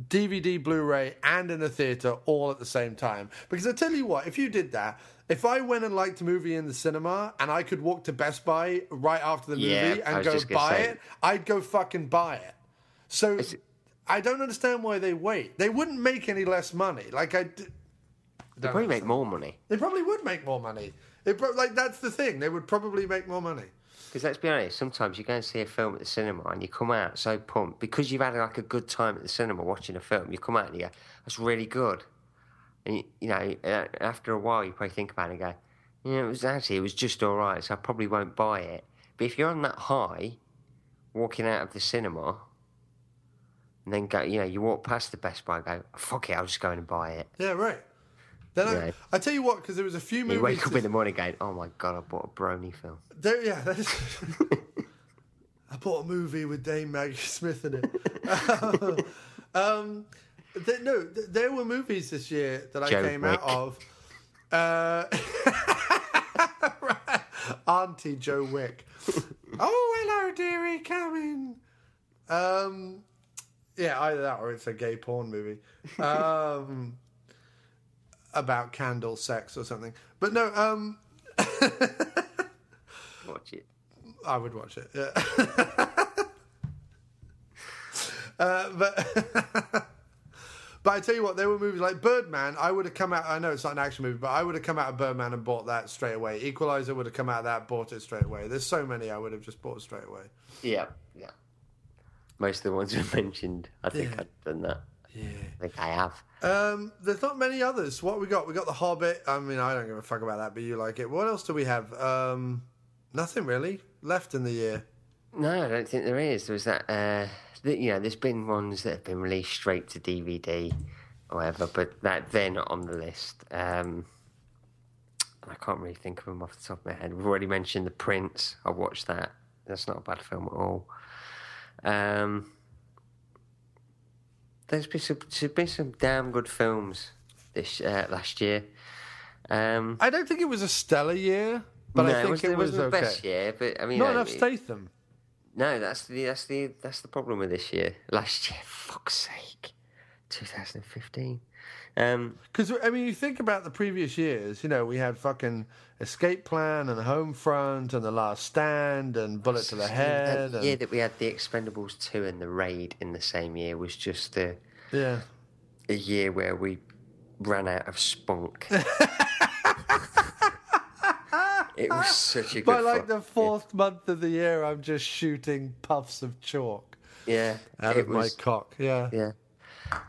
DVD, Blu ray, and in a theater all at the same time. Because I tell you what, if you did that, if I went and liked a movie in the cinema and I could walk to Best Buy right after the movie Yeah, and go buy say- it, I'd go fucking buy it. So I don't understand why they wait. They wouldn't make any less money. Like I, d- They probably make more money. they probably would make more money. It, like that's the thing. They would probably make more money. Because let's be honest, sometimes you go and see a film at the cinema and you come out so pumped because you've had like a good time at the cinema watching a film. You come out and you go, "That's really good," and you, you know, after a while, you probably think about it and go, "You know, it was actually it was just all right, so I probably won't buy it." But if you're on that high, walking out of the cinema, and then go, you know, you walk past the Best Buy and go, "Fuck it, I'll just go in and buy it." Yeah, right. Then Yeah. I, I tell you what, because there was a few movies. you wake up in the morning going, "Oh my god, I bought a Brony film." There, yeah. <laughs> I bought a movie with Dame Maggie Smith in it. <laughs> um, th- no, th- there were movies this year that I Joe came Wick. out of. Uh, <laughs> right. Auntie Joe Wick. oh, hello, dearie, come in. Um, yeah, either that or it's a gay porn movie. Um, about candle sex or something. But no, um, <laughs> Watch it. I would watch it. Yeah. <laughs> uh, but <laughs> but I tell you what, there were movies like Birdman. I would have come out. I know it's not an action movie, but I would have come out of Birdman and bought that straight away. Equalizer would have come out of that, bought it straight away. There's so many I would have just bought straight away. Yeah, yeah. Most of the ones we mentioned, I think Yeah. I've done that. Yeah. I think I have. Um, there's not many others. What we got? We got The Hobbit. I mean, I don't give a fuck about that, but you like it. What else do we have? Um, nothing really left in the year. No, I don't think there is. There was that, uh, th- you know, there's been ones that have been released straight to DVD or whatever, but that they're not on the list. Um, I can't really think of them off the top of my head. We've already mentioned The Prince. I watched that. That's not a bad film at all. Um, there's been some, there's been some damn good films this uh, last year. Um, I don't think it was a stellar year, but no, I think was, it was, wasn't okay. the best year, but I mean, Not uh, enough Statham. no, that's the that's the that's the problem with this year. Last year, <laughs> fuck's sake, 2015. Um, Because I mean, you think about the previous years. You know, we had fucking Escape Plan and the Homefront and The Last Stand and Bullet to the Head. that year And, that we had the Expendables 2 and the Raid in the same year was just a, yeah, a year where we ran out of spunk. <laughs> it was such a good. by like the fourth month of the year, I'm just shooting puffs of chalk yeah, out of my cock. Yeah, Yeah.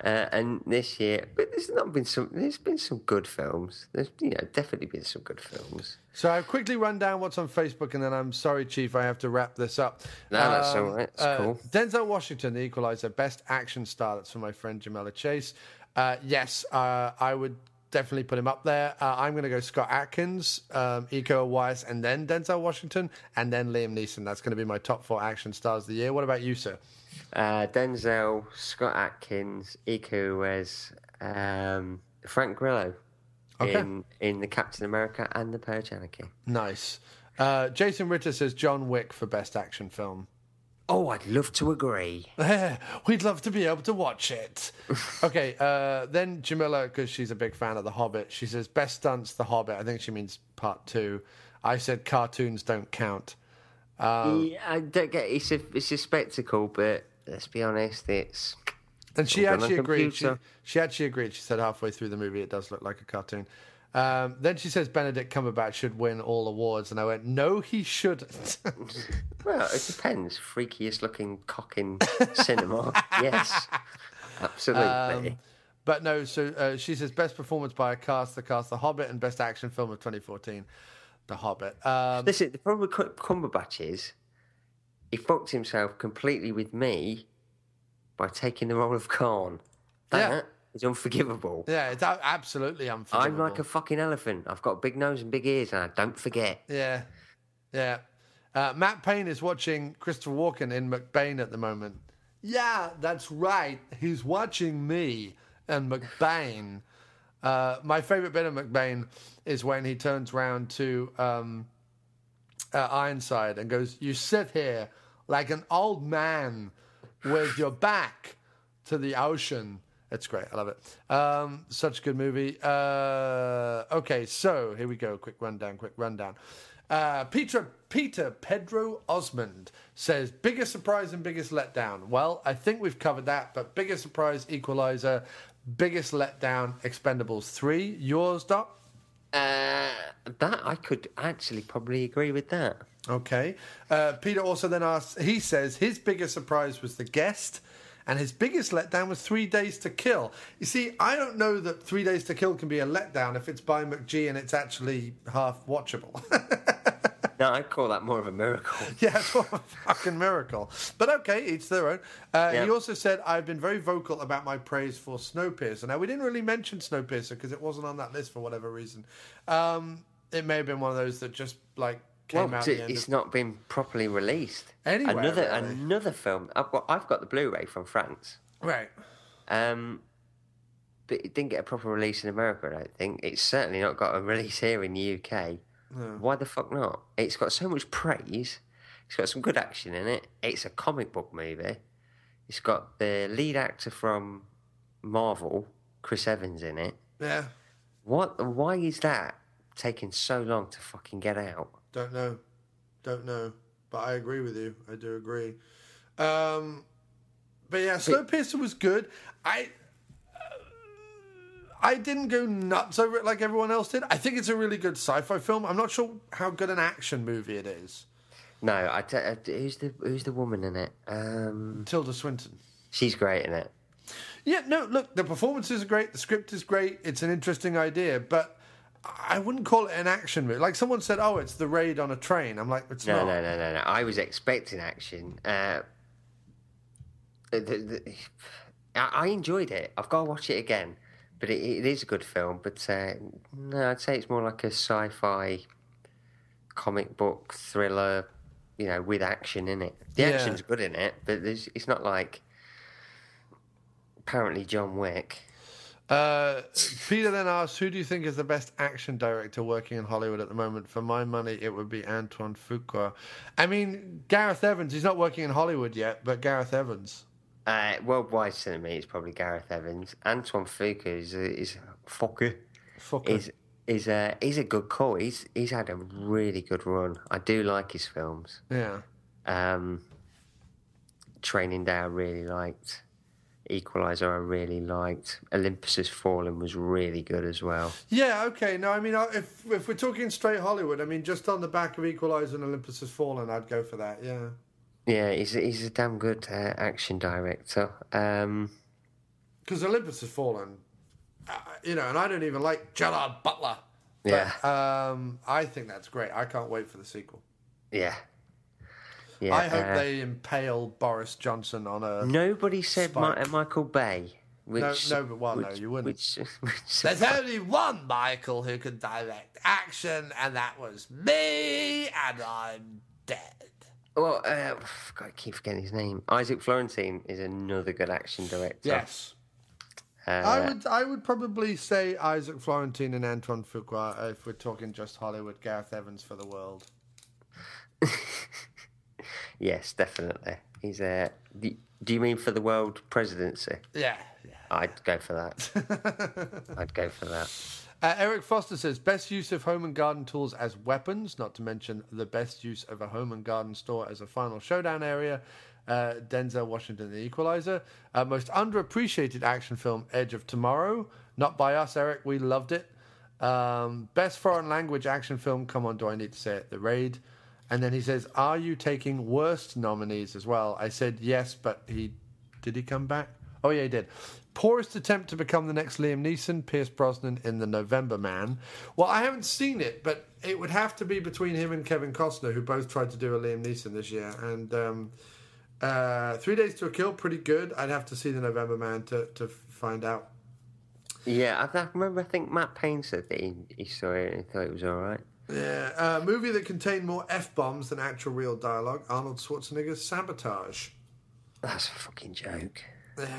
Uh, and this year, but there's not been some. There's been some good films. There's you know definitely been some good films. So I'll quickly run down what's on Facebook, and then I'm sorry, Chief, I have to wrap this up. No, that's Um, all right. It's uh, cool. Denzel Washington, The Equalizer, best action star. That's for my friend Jamela Chase. Uh, yes, uh, I would definitely put him up there. Uh, I'm going to go Scott Adkins, um, Iko Uwais, and then Denzel Washington, and then Liam Neeson. That's going to be my top four action stars of the year. What about you, sir? Uh, Denzel, Scott Adkins, Iko Uwais, um, Frank Grillo Okay. in in the Captain America and the Purge Anarchy. Nice. Uh, Jason Ritter says John Wick for best action film. Oh, I'd love to agree. <laughs> We'd love to be able to watch it. <laughs> okay, uh, then Jamila, because she's a big fan of The Hobbit, she says, best stunts, The Hobbit. I think she means part two. I said cartoons don't count. Um, yeah, I don't get it's a it's a spectacle, but let's be honest, it's And she All done on actually agreed. She, she actually agreed. She said halfway through the movie, it does look like a cartoon. Um, then she says Benedict Cumberbatch should win all awards, and I went, no, he shouldn't. <laughs> well, it depends. Freakiest looking cock in <laughs> cinema, yes, absolutely. Um, but no, so uh, she says best performance by a cast, the cast, The Hobbit, and best action film of 2014, The Hobbit. Um, Listen, the problem with Cumberbatch is he fucked himself completely with me by taking the role of Khan. That Yeah. is unforgivable. yeah, it's absolutely unforgivable. I'm like a fucking elephant. I've got a big nose and big ears, and I don't forget. Yeah, yeah. Uh, Matt Payne is watching Christopher Walken in McBain at the moment. Yeah, that's right. He's watching me and McBain. Uh, my favorite bit of McBain is when he turns round to um, uh, Ironside and goes, "You sit here like an old man with your back to the ocean." It's great. I love it. Um, such a good movie. Uh, okay, so here we go. Quick rundown. Quick rundown. Uh, Peter Peter Pedro Osmond says biggest surprise and biggest letdown. Well, I think we've covered that, but biggest surprise, Equalizer, biggest letdown, Expendables three. Yours, Doc. Uh, that I could actually probably agree with that. Okay. Uh, Peter also then asks, he says his biggest surprise was the guest, and his biggest letdown was Three Days to Kill. You see, I don't know that Three Days to Kill can be a letdown if it's by McG and it's actually half watchable. <laughs> No, I call that more of a miracle. <laughs> yeah, it's what a fucking miracle. But okay, each their own. Uh, Yeah. He also said, I've been very vocal about my praise for Snowpiercer. Now, we didn't really mention Snowpiercer because it wasn't on that list for whatever reason. Um, it may have been one of those that just, like, came Well, out it- at the end it's of- not been properly released. Anywhere, another really. another film. I've got I've got the Blu-ray from France. Right. Um, but it didn't get a proper release in America. I don't think it's certainly not got a release here in the UK. Why the fuck not? It's got so much praise. It's got some good action in it. It's a comic book movie. It's got the lead actor from Marvel, Chris Evans, in it. Yeah. What? Why is that taking so long to fucking get out? Don't know. Don't know. But I agree with you. I do agree. Um, but yeah, Snowpiercer was good. I I didn't go nuts over it like everyone else did. I think it's a really good sci-fi film. I'm not sure how good an action movie it is. No, I t- uh, who's the who's the woman in it? Um, Tilda Swinton. she's great in it. Yeah, no, look, the performances are great, the script is great, it's an interesting idea, but I wouldn't call it an action movie. Like someone said, "Oh, it's the raid on a train." I'm like, "It's No, not." no, no, no, no. I was expecting action. Uh, the, the, I I enjoyed it. I've got to watch it again, but it, it is a good film. But uh, no, I'd say it's more like a sci-fi comic book thriller. You know, with action in it. The Yeah. action's good in it, but there's, it's not like apparently John Wick. Uh, Peter then asks, "Who do you think is the best action director working in Hollywood at the moment?" For my money, it would be Antoine Fuqua. I mean, Gareth Evans. He's not working in Hollywood yet, but Gareth Evans. Uh, worldwide cinema, is probably Gareth Evans. Antoine Fuqua is a, is. Fuqua. Is is a he's a good call. He's he's had a really good run. I do like his films. Yeah. Um, Training Day I really liked. Equalizer I really liked. Olympus Has Fallen was really good as well. Yeah, okay. No, I mean, if if we're talking straight Hollywood, I mean, just on the back of Equalizer and Olympus Has Fallen, I'd go for that. Yeah. Yeah, he's he's a damn good uh, action director. Um, because Olympus has fallen, uh, you know, and I don't even like Gerard Butler. But, Yeah. Um, I think that's great. I can't wait for the sequel. Yeah. Yeah. I hope uh, they impale Boris Johnson on a. Nobody said Mi- Spike. Michael Bay. Which, no, but- well, no, you wouldn't. Which, <laughs> which, There's only one Michael who can direct action, and that was me, and I'm dead. Well, uh, God, I keep forgetting his name. Isaac Florentine is another good action director. Yes. Uh, I would I would probably say Isaac Florentine and Antoine Fuqua uh, if we're talking just Hollywood. Gareth Evans for the world. <laughs> Yes, definitely. He's a. do, do you mean for the world presidency? Yeah, yeah. I'd go for that. <laughs> I'd go for that. Uh, Eric Foster says best use of home and garden tools as weapons, not to mention the best use of a home and garden store as a final showdown area. Uh, Denzel Washington, The Equalizer. Uh, most underappreciated action film, Edge of Tomorrow. Not by us, Eric. We loved it. Um, best foreign language action film. Come on, do I need to say it? The Raid. And then he says, "Are you taking worst nominees as well?" I said yes, but he did he come back? Oh yeah, he did. Poorest attempt to become the next Liam Neeson, Pierce Brosnan in The November Man. Well, I haven't seen it, but it would have to be between him and Kevin Costner, who both tried to do a Liam Neeson this year. And um, uh, Three Days to a Kill, pretty good. I'd have to see The November Man to to find out. Yeah, I, I remember. I think Matt Payne said that he, he saw it and thought it was all right. Yeah, uh, movie that contained more f bombs than actual real dialogue. Arnold Schwarzenegger's Sabotage. That's a fucking joke. <laughs>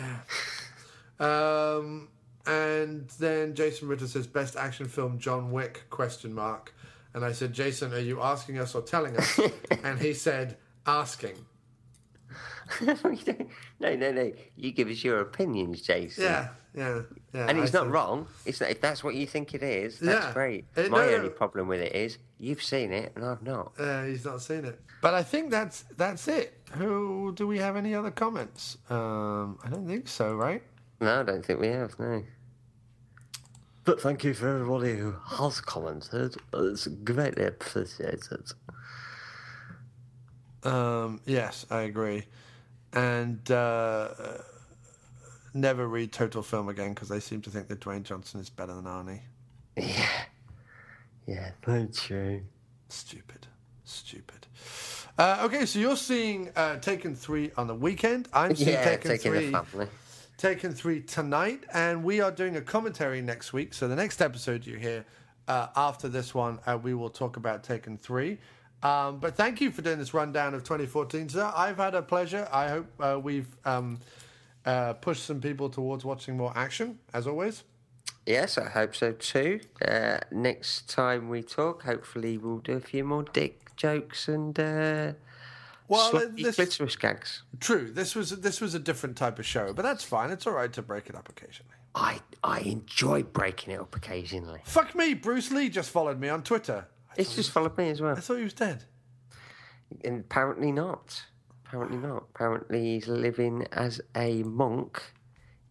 Um, and then Jason Ritter says best action film John Wick question mark. And I said, Jason, are you asking us or telling us? <laughs> and he said, asking. <laughs> no, no, no. You give us your opinions, Jason. Yeah, yeah, yeah. And he's I not said- wrong. It's not, if that's what you think it is, that's Yeah. great. Uh, My no, only no. problem with it is you've seen it and I've not. Uh, he's not seen it. But I think that's that's it. Who do we have any other comments? Um, I don't think so, right? No, I don't think we have. No. But thank you for everybody who has commented. It's greatly appreciated. Um, yes, I agree. And uh, never read Total Film again because they seem to think that Dwayne Johnson is better than Arnie. Yeah. Yeah, very true. Stupid. Stupid. Uh, okay, so you're seeing uh, Taken 3 on the weekend. I'm seeing Yeah, Taken taking 3. the. Taken 3 tonight, and we are doing a commentary next week. So the next episode you hear uh, after this one, uh, we will talk about Taken 3. Um, but thank you for doing this rundown of 2014, sir. I've had a pleasure. I hope uh, we've um, uh, pushed some people towards watching more action, as always. Yes, I hope so too. Uh, next time we talk, hopefully we'll do a few more dick jokes and uh, Well, this- gags. True, this was this was a different type of show, but that's fine. It's all right to break it up occasionally. I I enjoy breaking it up occasionally. Fuck me, Bruce Lee just followed me on Twitter. It's just followed me as well. I thought he was dead. And apparently not. Apparently not. Apparently he's living as a monk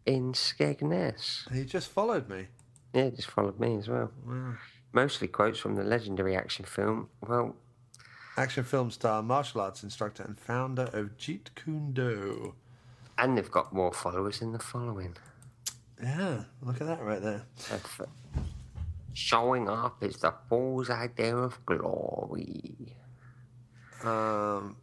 in Skegness. He just followed me. Yeah, he just followed me as well. Mostly quotes from the legendary action film. Well, Action film star, martial arts instructor, and founder of Jeet Kune Do. and they've got more followers in the following. Yeah, look at that right there. Showing up is the fool's idea of glory. Um,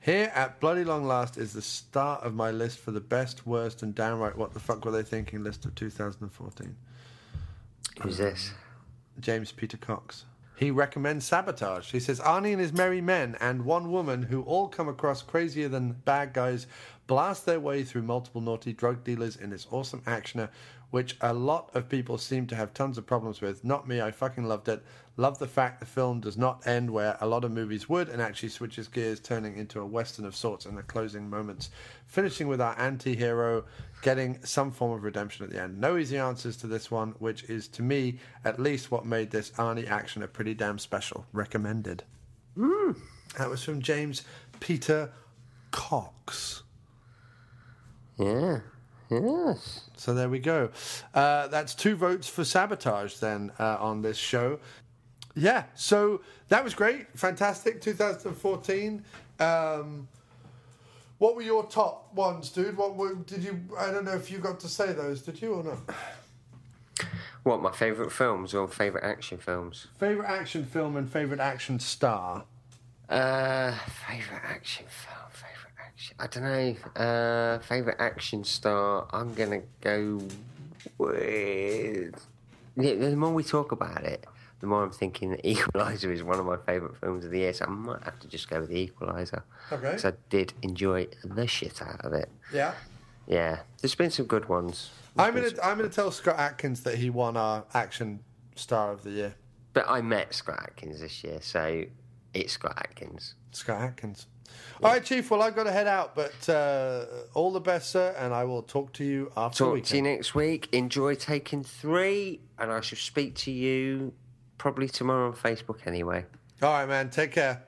here at Bloody Long Last is the start of my list for the best, worst, and downright what the fuck were they thinking list of 2014. Who's this? James Peter Cox. He recommends Sabotage. He says Arnie and his merry men and one woman who all come across crazier than bad guys blast their way through multiple naughty drug dealers in this awesome actioner, which a lot of people seem to have tons of problems with. Not me, I fucking loved it. Love the fact the film does not end where a lot of movies would and actually switches gears, turning into a western of sorts in the closing moments, finishing with our anti hero getting some form of redemption at the end. No easy answers to this one, which is to me at least what made this Arnie action a pretty damn special. Recommended. Mm. That was from James Peter Cox. Yeah. Yes. So there we go. Uh, that's two votes for sabotage then uh, on this show. Yeah, so that was great, fantastic. 2014. Um, What were your top ones, dude? What were, did you? I don't know if you got to say those. Did you or not? What, my favourite films or favourite action films? Favorite action film and favorite action star. Uh, favourite action film, favourite action. I don't know. Uh, favourite action star. I'm gonna go with. Yeah, the more we talk about it, the more I'm thinking that <laughs> Equalizer is one of my favourite films of the year. So I might have to just go with the Equalizer. Okay. Because I did enjoy the shit out of it. Yeah. Yeah, there's been some good ones. I'm gonna I'm gonna tell Scott Adkins that he won our action star of the year. But I met Scott Adkins this year, so it's Scott Adkins. Scott Adkins. All right, Chief. Well, I've got to head out, but uh, all the best, sir, and I will talk to you after the Talk weekend. to you next week. Enjoy taking three, and I shall speak to you probably tomorrow on Facebook anyway. All right, man. Take care.